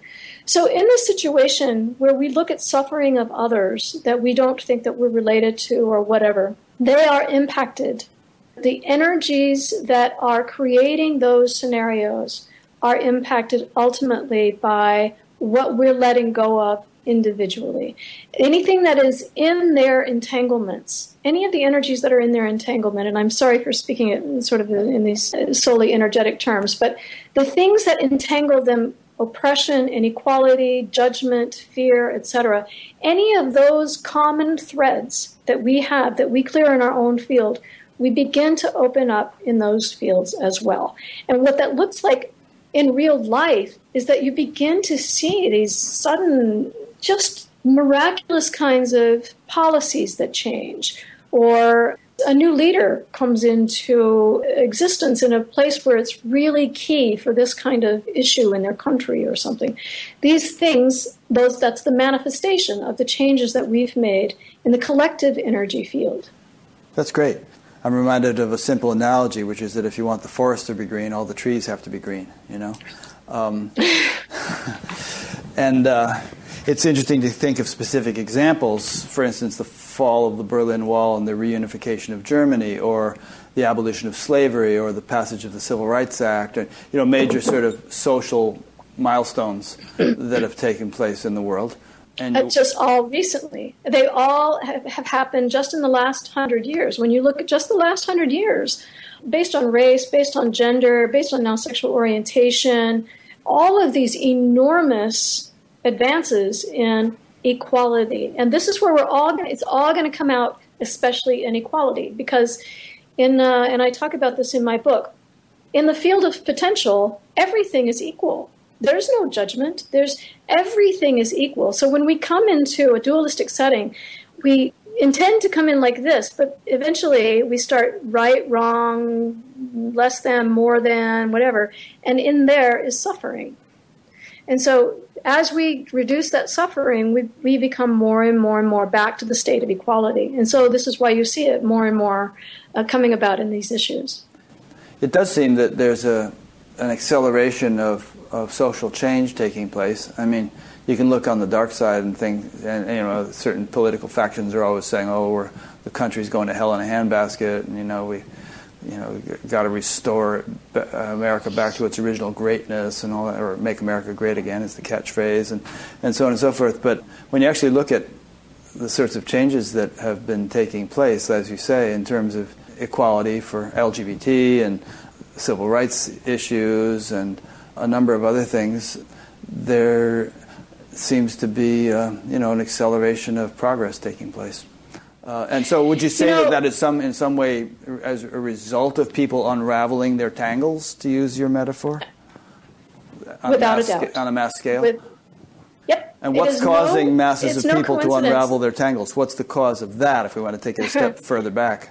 So, in this situation where we look at suffering of others that we don't think that we're related to or whatever, they are impacted. The energies that are creating those scenarios are impacted ultimately by what we're letting go of individually. Anything that is in their entanglements, any of the energies that are in their entanglement, and I'm sorry for speaking it sort of in these uh, solely energetic terms, but the things that entangle them oppression, inequality, judgment, fear, etc. Any of those common threads that we have that we clear in our own field, we begin to open up in those fields as well. And what that looks like in real life is that you begin to see these sudden, just miraculous kinds of policies that change or a new leader comes into existence in a place where it's really key for this kind of issue in their country or something. These things, those that's the manifestation of the changes that we've made in the collective energy field. That's great. I'm reminded of a simple analogy, which is that if you want the forest to be green, all the trees have to be green. You know, um, [LAUGHS] and uh, it's interesting to think of specific examples. For instance, the fall of the Berlin Wall and the reunification of Germany, or the abolition of slavery, or the passage of the Civil Rights Act, and you know, major sort of social milestones that have taken place in the world. And uh, just all recently, they all have, have happened just in the last hundred years. When you look at just the last hundred years, based on race, based on gender, based on now sexual orientation, all of these enormous advances in equality. And this is where we're all gonna, it's all going to come out, especially inequality, because in uh, and I talk about this in my book. In the field of potential, everything is equal. There's no judgment. There's everything is equal. So when we come into a dualistic setting, we intend to come in like this, but eventually we start right, wrong, less than, more than, whatever, and in there is suffering. And so as we reduce that suffering, we, we become more and more and more back to the state of equality. And so this is why you see it more and more uh, coming about in these issues. It does seem that there's a, an acceleration of, of social change taking place. I mean, you can look on the dark side and think, and you know, certain political factions are always saying, "Oh, we're, the country's going to hell in a handbasket," and you know, we you know, got to restore America back to its original greatness and all that, or make America great again is the catchphrase, and, and so on and so forth. But when you actually look at the sorts of changes that have been taking place, as you say, in terms of equality for LGBT and civil rights issues and a number of other things, there seems to be, uh, you know, an acceleration of progress taking place. Uh, and so, would you say you know, that that is some, in some way, as a result of people unraveling their tangles, to use your metaphor? On without a, a doubt. on a mass scale? With, yep. And what's causing no, masses of people no to unravel their tangles? What's the cause of that, if we want to take it a [LAUGHS] step further back?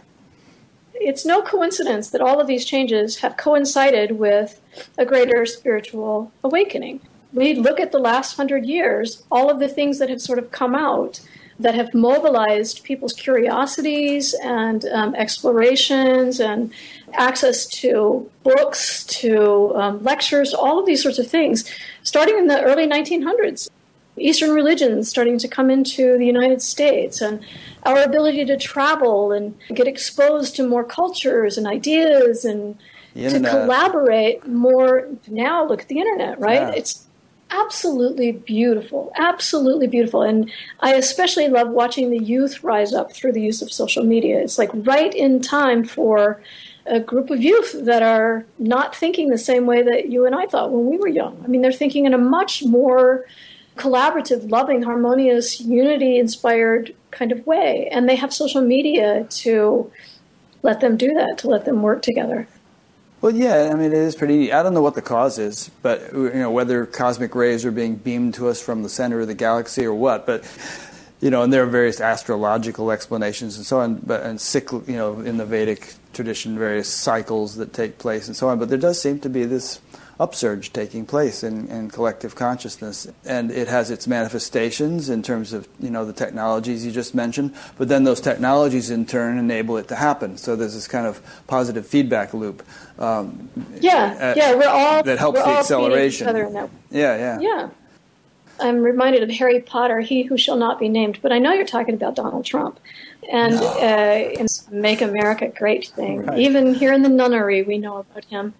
It's no coincidence that all of these changes have coincided with a greater spiritual awakening. We look at the last hundred years, all of the things that have sort of come out that have mobilized people's curiosities and um, explorations and access to books, to um, lectures, all of these sorts of things, starting in the early 1900s. Eastern religions starting to come into the United States, and our ability to travel and get exposed to more cultures and ideas and to collaborate more. Now, look at the internet, right? Yeah. It's absolutely beautiful, absolutely beautiful. And I especially love watching the youth rise up through the use of social media. It's like right in time for a group of youth that are not thinking the same way that you and I thought when we were young. I mean, they're thinking in a much more collaborative, loving, harmonious, unity inspired kind of way. And they have social media to let them do that, to let them work together. Well, yeah, I mean, it is pretty. I don't know what the cause is, but you know whether cosmic rays are being beamed to us from the center of the galaxy or what. But you know, and there are various astrological explanations and so on. But and cycl, you know, in the Vedic tradition, various cycles that take place and so on. But there does seem to be this upsurge taking place in, in collective consciousness. And it has its manifestations in terms of, you know, the technologies you just mentioned, but then those technologies in turn enable it to happen. So there's this kind of positive feedback loop. Um, yeah, at, yeah, we're all that helps the acceleration. Yeah, yeah, yeah. I'm reminded of Harry Potter, He Who Shall Not Be Named, but I know you're talking about Donald Trump and no. uh, Make America Great thing. Right. Even here in the nunnery, we know about him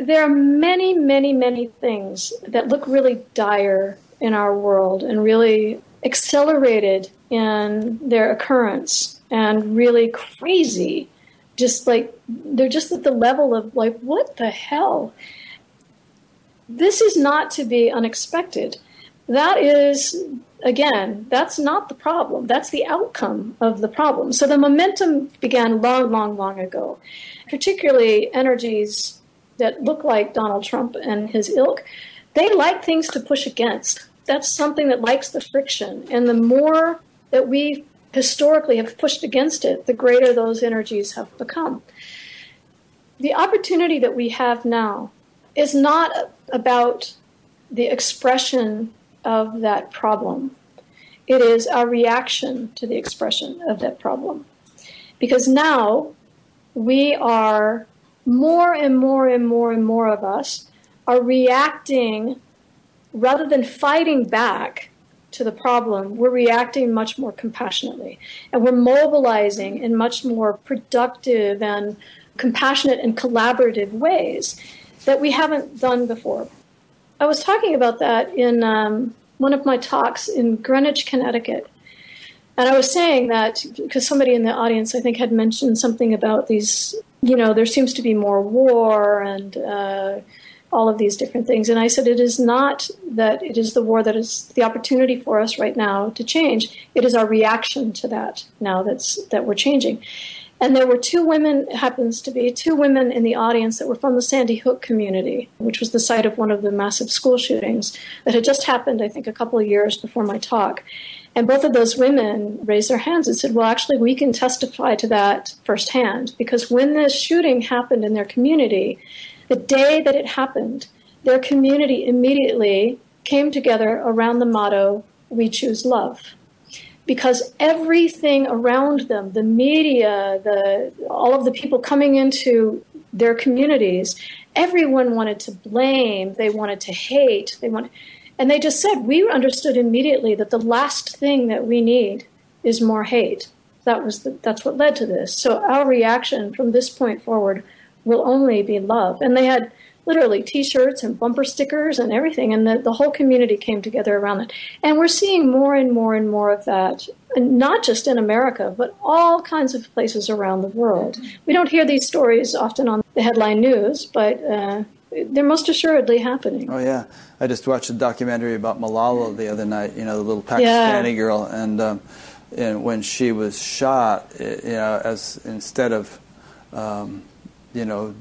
there are many, many, many things that look really dire in our world and really accelerated in their occurrence and really crazy. Just like they're just at the level of like, what the hell? This is not to be unexpected. That is, again, that's not the problem. That's the outcome of the problem. So the momentum began long, long, long ago, particularly energies that look like Donald Trump and his ilk, they like things to push against. That's something that likes the friction. And the more that we historically have pushed against it, the greater those energies have become. The opportunity that we have now is not about the expression of that problem. It is our reaction to the expression of that problem. Because now we are more and more and more and more of us are reacting rather than fighting back to the problem, we're reacting much more compassionately. And we're mobilizing in much more productive and compassionate and collaborative ways that we haven't done before. I was talking about that in um, one of my talks in Greenwich, Connecticut. And I was saying that because somebody in the audience, I think, had mentioned something about these you know, there seems to be more war and uh, all of these different things. And I said, it is not that it is the war that is the opportunity for us right now to change. It is our reaction to that now that's that we're changing. And there were two women, happens to be two women in the audience that were from the Sandy Hook community, which was the site of one of the massive school shootings that had just happened, I think, a couple of years before my talk. And both of those women raised their hands and said, Well, actually, we can testify to that firsthand because when this shooting happened in their community, the day that it happened, their community immediately came together around the motto, We choose love. Because everything around them, the media, the, all of the people coming into their communities, everyone wanted to blame, they wanted to hate, they wanted and they just said, we understood immediately that the last thing that we need is more hate. That was the, that's what led to this. So our reaction from this point forward will only be love. And they had literally t-shirts and bumper stickers and everything and the, the whole community came together around it and we're seeing more and more and more of that not just in america but all kinds of places around the world we don't hear these stories often on the headline news but uh, they're most assuredly happening. Oh yeah, I just watched a documentary about Malala the other night. You know, the little Pakistani yeah. girl, and um, and when she was shot, it, you know, as instead of um, you know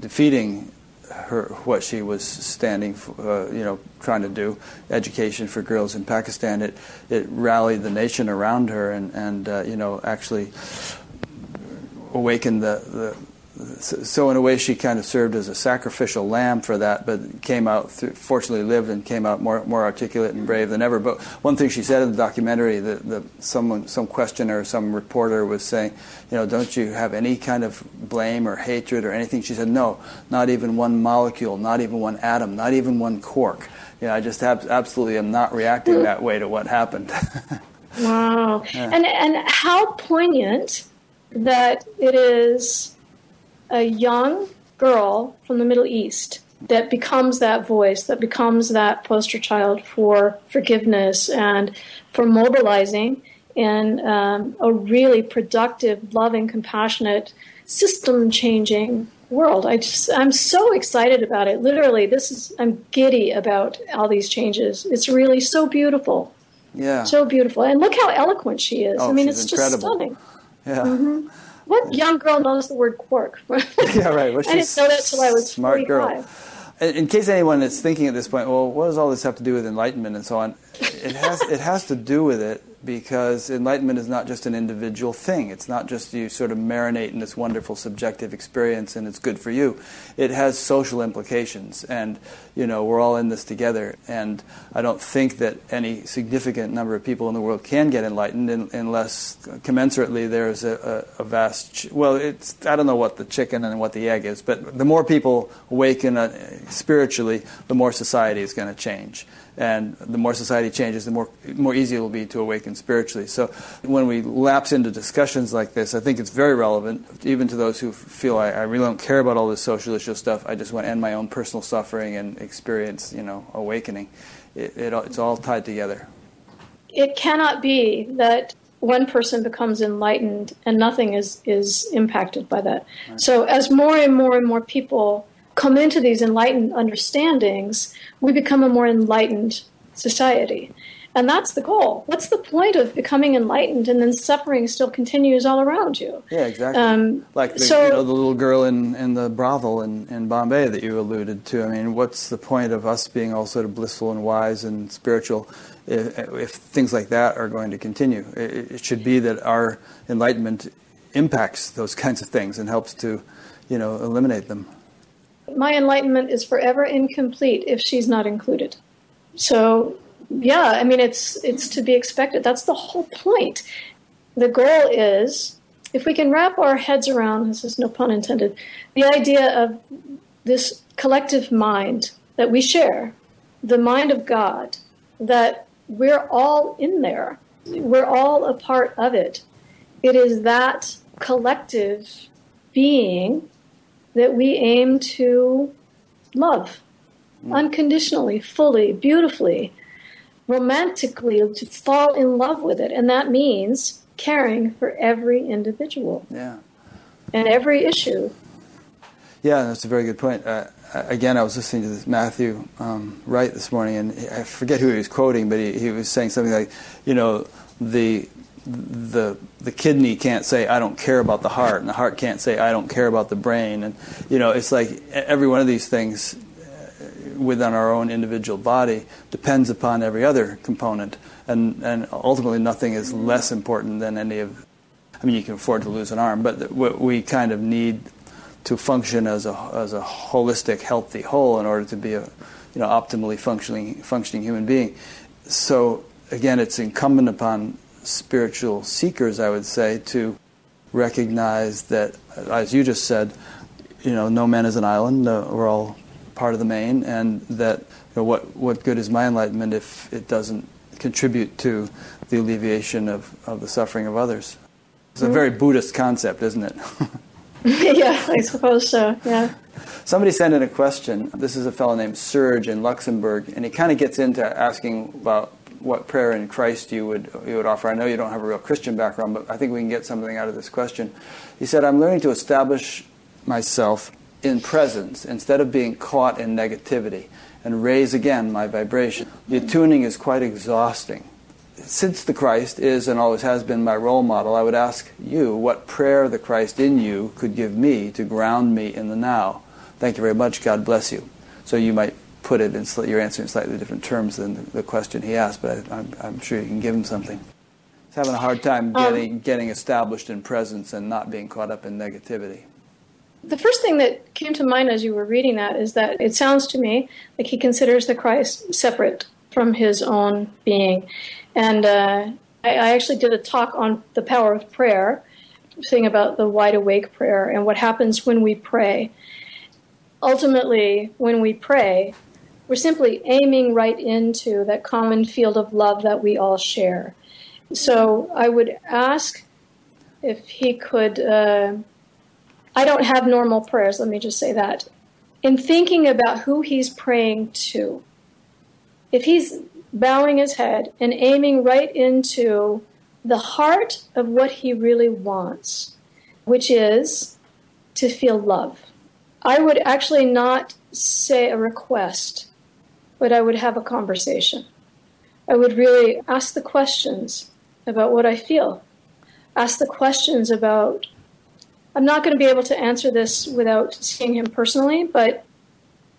defeating her what she was standing for, uh, you know, trying to do, education for girls in Pakistan. It it rallied the nation around her, and and uh, you know actually awakened the, the so in a way she kind of served as a sacrificial lamb for that but came out fortunately lived and came out more more articulate and brave than ever. But one thing she said in the documentary that, that someone some questioner some reporter was saying you know don't you have any kind of blame or hatred or anything? She said no not even one molecule not even one atom not even one quark. Yeah i just absolutely am not reacting that way to what happened. [LAUGHS] Wow. Yeah. and and how poignant that it is a young girl from the Middle East that becomes that voice, that becomes that poster child for forgiveness and for mobilizing in um, a really productive, loving, compassionate system changing world. I just I'm so excited about it. Literally, this is I'm giddy about all these changes. It's really so beautiful. Yeah. So beautiful. And look how eloquent she is. Oh, I mean, it's incredible. just stunning. Yeah. Mm-hmm. What young girl knows the word quark? [LAUGHS] [LAUGHS] yeah, right. Well, I didn't know that till I was smart 45. girl. In in case anyone is thinking at this point, well, what does all this have to do with enlightenment and so on? It has it has to do with it because enlightenment is not just an individual thing. It's not just you sort of marinate in this wonderful subjective experience and it's good for you. It has social implications, and you know we're all in this together. And I don't think that any significant number of people in the world can get enlightened in, unless commensurately there's a, a, a vast. Ch- well, it's I don't know what the chicken and what the egg is, but the more people awaken uh, spiritually, the more society is going to change and the more society changes, the more more easy it will be to awaken spiritually. So, when we lapse into discussions like this, I think it's very relevant, even to those who feel I, I really don't care about all this social issue stuff. I just want to end my own personal suffering and experience, you know, awakening. It, it, it's all tied together. It cannot be that one person becomes enlightened and nothing is is impacted by that. Right. So, as more and more and more people come into these enlightened understandings, we become a more enlightened society. And that's the goal. What's the point of becoming enlightened and then suffering still continues all around you? Yeah, exactly. Um, like the, so, you know, the little girl in, in the brothel in, in Bombay that you alluded to. I mean, what's the point of us being all sort of blissful and wise and spiritual if, if things like that are going to continue? It, it should be that our enlightenment impacts those kinds of things and helps to, you know, eliminate them my enlightenment is forever incomplete if she's not included. So, yeah, I mean, it's it's to be expected. That's the whole point. The goal is if we can wrap our heads around this is no pun intended the idea of this collective mind that we share, the mind of God, that we're all in there. We're all a part of it. It is that collective being that we aim to love mm. unconditionally, fully, beautifully, romantically, to fall in love with it. And that means caring for every individual. Yeah. And every issue. Yeah, that's a very good point. Uh, again, I was listening to this Matthew um, Wright this morning, and I forget who he was quoting, but he, he was saying something like, you know, the the the kidney can't say I don't care about the heart, and the heart can't say I don't care about the brain, and you know it's like every one of these things uh, within our own individual body depends upon every other component, and and ultimately nothing is less important than any of. I mean, you can afford to lose an arm, but what we kind of need to function as a as a holistic, healthy whole in order to be a you know optimally functioning functioning human being. So again, it's incumbent upon spiritual seekers, I would say, to recognize that, as you just said, you know, no man is an island. Uh, we're all part of the main, and that you know, what what good is my enlightenment if it doesn't contribute to the alleviation of, of the suffering of others? It's a very Buddhist concept, isn't it? [LAUGHS] yeah, I suppose so. Yeah. Somebody sent in a question. This is a fellow named Serge in Luxembourg, and he kind of gets into asking about what prayer in Christ you would you would offer. I know you don't have a real Christian background, but I think we can get something out of this question. He said, "I'm learning to establish myself in presence instead of being caught in negativity and raise again my vibration. The tuning is quite exhausting. Since the Christ is and always has been my role model, I would ask you what prayer the Christ in you could give me to ground me in the now. Thank you very much. God bless you." So you might put it in your answer in slightly different terms than the, the question he asked, but I, am I'm sure you can give him something. He's having a hard time getting, um, getting established in presence and not being caught up in negativity. The first thing that came to mind as you were reading that is that it sounds to me like he considers the Christ separate from his own being. And uh, I, I actually did a talk on the power of prayer, saying about the wide awake prayer and what happens when we pray ultimately, when we pray, we're simply aiming right into that common field of love that we all share. So I would ask if he could. Uh, I don't have normal prayers, let me just say that. In thinking about who he's praying to, if he's bowing his head and aiming right into the heart of what he really wants, which is to feel love. I would actually not say a request, but I would have a conversation. I would really ask the questions about what I feel, ask the questions about. I'm not going to be able to answer this without seeing him personally, but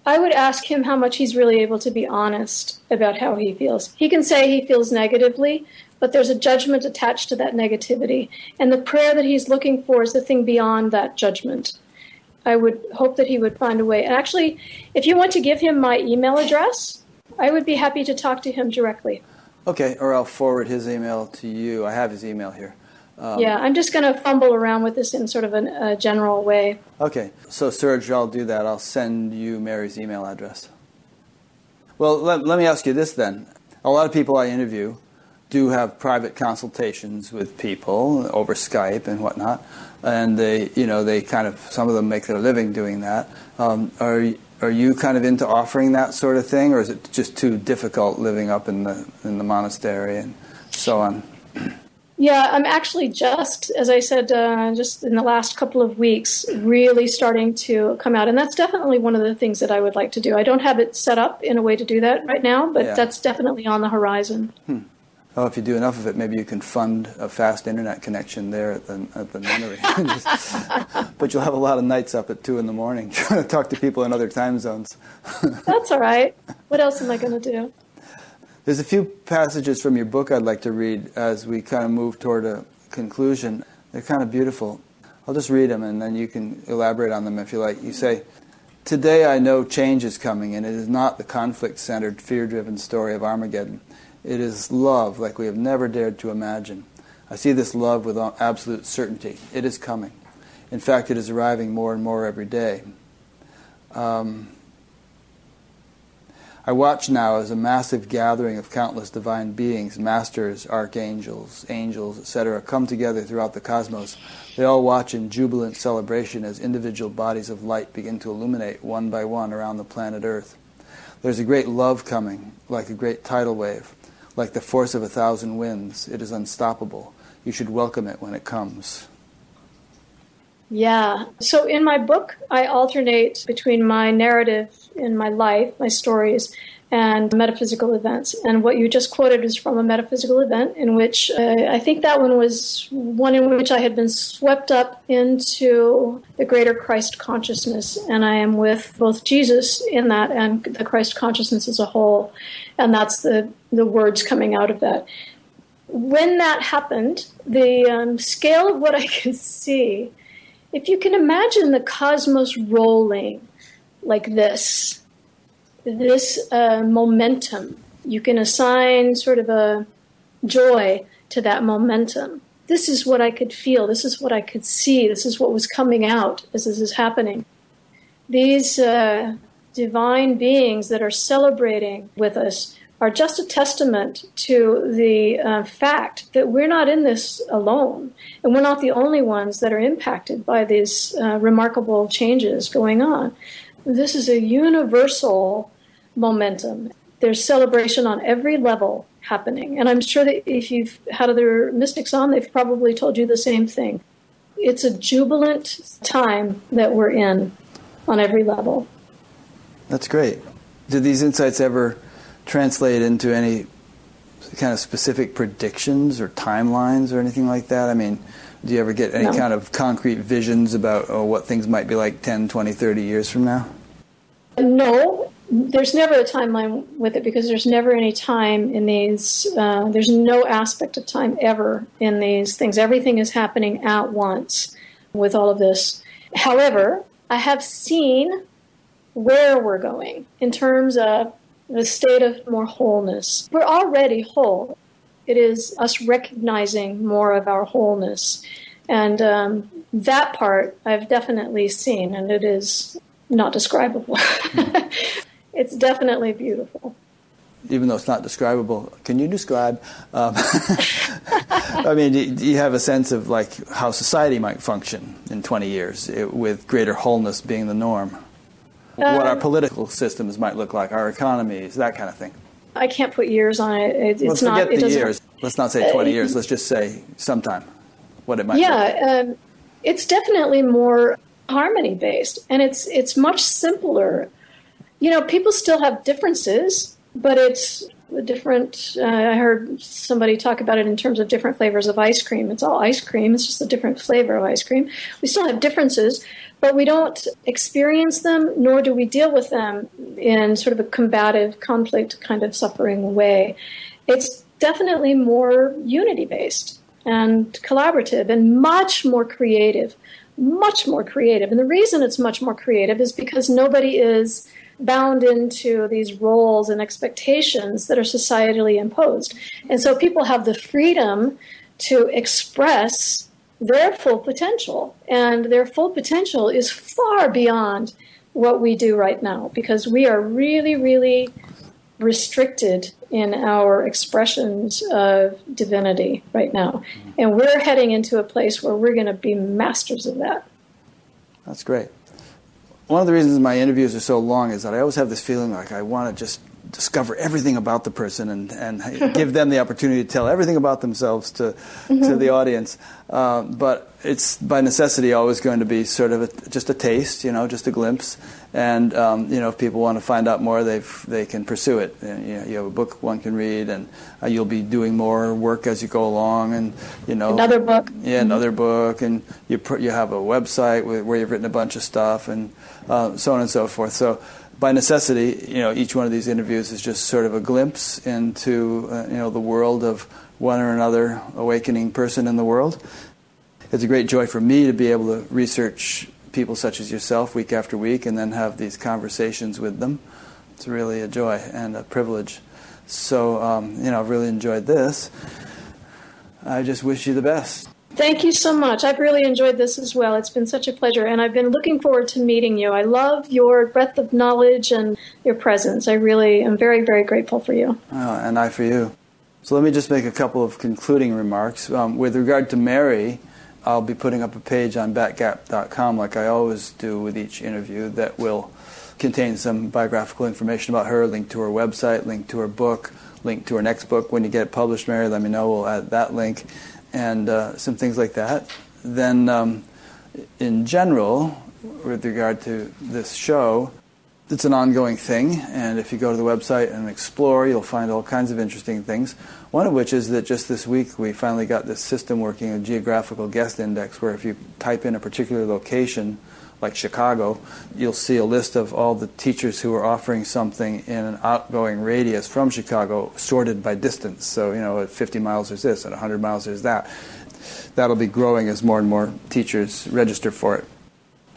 I would ask him how much he's really able to be honest about how he feels. He can say he feels negatively, but there's a judgment attached to that negativity. And the prayer that he's looking for is the thing beyond that judgment. I would hope that he would find a way. And actually, if you want to give him my email address, I would be happy to talk to him directly. Okay, or I'll forward his email to you. I have his email here. Um, yeah, I'm just going to fumble around with this in sort of an, a general way. Okay, so Serge, I'll do that. I'll send you Mary's email address. Well, let, let me ask you this then. A lot of people I interview do have private consultations with people over Skype and whatnot, and they, you know, they kind of some of them make their living doing that. Um, are are you kind of into offering that sort of thing, or is it just too difficult living up in the in the monastery and so on? Yeah, I'm actually just, as I said, uh, just in the last couple of weeks, really starting to come out. And that's definitely one of the things that I would like to do. I don't have it set up in a way to do that right now, but yeah. that's definitely on the horizon. Hmm. Well, if you do enough of it, maybe you can fund a fast internet connection there at the, at the nunnery. but [LAUGHS] you'll have a lot of nights up at 2 in the morning [LAUGHS] trying to talk to people in other time zones. [LAUGHS] that's all right. What else am I going to do? There's a few passages from your book I'd like to read as we kind of move toward a conclusion. They're kind of beautiful. I'll just read them and then you can elaborate on them if you like. You say, Today I know change is coming, and it is not the conflict centered, fear driven story of Armageddon. It is love like we have never dared to imagine. I see this love with absolute certainty. It is coming. In fact, it is arriving more and more every day. Um, I watch now as a massive gathering of countless divine beings, masters, archangels, angels, etc., come together throughout the cosmos. They all watch in jubilant celebration as individual bodies of light begin to illuminate one by one around the planet Earth. There's a great love coming, like a great tidal wave, like the force of a thousand winds. It is unstoppable. You should welcome it when it comes. Yeah. So in my book, I alternate between my narrative in my life, my stories, and metaphysical events. And what you just quoted is from a metaphysical event in which uh, I think that one was one in which I had been swept up into the greater Christ consciousness. And I am with both Jesus in that and the Christ consciousness as a whole. And that's the, the words coming out of that. When that happened, the um, scale of what I [LAUGHS] could see if you can imagine the cosmos rolling like this, this uh, momentum, you can assign sort of a joy to that momentum. This is what I could feel. This is what I could see. This is what was coming out as this is happening. These uh, divine beings that are celebrating with us are just a testament to the uh, fact that we're not in this alone, and we're not the only ones that are impacted by these uh, remarkable changes going on. This is a universal momentum. There's celebration on every level happening, and I'm sure that if you've had other mystics on, they've probably told you the same thing. It's a jubilant time that we're in on every level. That's great. Did these insights ever translate into any kind of specific predictions or timelines or anything like that? I mean, do you ever get any no. kind of concrete visions about oh, what things might be like 10, 20, 30 years from now? No, there's never a timeline with it because there's never any time in these, uh, there's no aspect of time ever in these things. Everything is happening at once with all of this. However, I have seen where we're going in terms of the state of more wholeness. We're already whole. It is us recognizing more of our wholeness. And um, that part I've definitely seen, and it is not describable. [LAUGHS] it's definitely beautiful. Even though it's not describable, can you describe? Um, [LAUGHS] I mean, do you have a sense of like how society might function in 20 years, with greater wholeness being the norm? what our um, political systems might look like, our economies, that kind of thing. I can't put years on it. it it's Let's not. Forget the years. Let's not say 20 uh, years. Let's just say sometime. What it might. Yeah, um, it's definitely more harmony based and it's it's much simpler. You know, people still have differences, but it's a different uh, I heard somebody talk about it in terms of different flavors of ice cream. It's all ice cream, it's just a different flavor of ice cream. We still have differences, but we don't experience them nor do we deal with them in sort of a combative conflict kind of suffering way. It's definitely more unity based and collaborative and much more creative much more creative. And the reason it's much more creative is because nobody is bound into these roles and expectations that are societally imposed. And so people have the freedom to express their full potential. And their full potential is far beyond what we do right now because we are really, really restricted in our expressions of divinity right now. And we're heading into a place where we're going to be masters of that. That's great. One of the reasons my interviews are so long is that I always have this feeling like I want to just discover everything about the person and, and [LAUGHS] give them the opportunity to tell everything about themselves to, mm-hmm. to the audience. Uh, but it's by necessity always going to be sort of a, just a taste, you know, just a glimpse. And um, you know, if people want to find out more, they they can pursue it. And, you, know, you have a book one can read, and uh, you'll be doing more work as you go along. And you know, another book. Yeah, mm-hmm. another book, and you pr- you have a website where you've written a bunch of stuff, and uh, so on and so forth. So by necessity, you know, each one of these interviews is just sort of a glimpse into, uh, you know, the world of one or another awakening person in the world. It's a great joy for me to be able to research people such as yourself week after week and then have these conversations with them. It's really a joy and a privilege. So, um, you know, I've really enjoyed this. I just wish you the best. Thank you so much. I've really enjoyed this as well. It's been such a pleasure, and I've been looking forward to meeting you. I love your breadth of knowledge and your presence. I really am very, very grateful for you. Oh, and I for you. So let me just make a couple of concluding remarks. Um, with regard to Mary, I'll be putting up a page on batgap.com, like I always do with each interview, that will contain some biographical information about her, link to her website, link to her book, link to her next book. When you get it published, Mary, let me know. We'll add that link and uh, some things like that. Then, um, in general, with regard to this show, it's an ongoing thing, and if you go to the website and explore, you'll find all kinds of interesting things. One of which is that just this week we finally got this system working, a geographical guest index, where if you type in a particular location, like Chicago, you'll see a list of all the teachers who are offering something in an outgoing radius from Chicago, sorted by distance. So, you know, at 50 miles there's this, at 100 miles there's that. That'll be growing as more and more teachers register for it.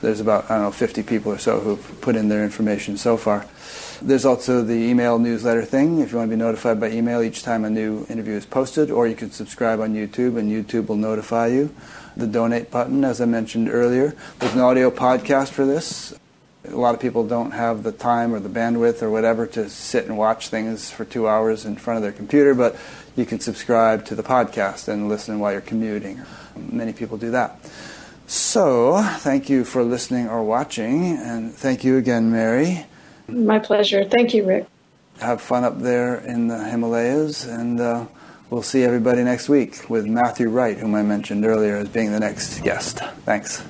There's about, I don't know, 50 people or so who've put in their information so far. There's also the email newsletter thing. If you want to be notified by email each time a new interview is posted, or you can subscribe on YouTube and YouTube will notify you the donate button, as I mentioned earlier. There's an audio podcast for this. A lot of people don't have the time or the bandwidth or whatever to sit and watch things for two hours in front of their computer, but you can subscribe to the podcast and listen while you're commuting. Many people do that. So, thank you for listening or watching, and thank you again, Mary. My pleasure. Thank you, Rick. Have fun up there in the Himalayas, and uh, We'll see everybody next week with Matthew Wright, whom I mentioned earlier as being the next guest. Thanks.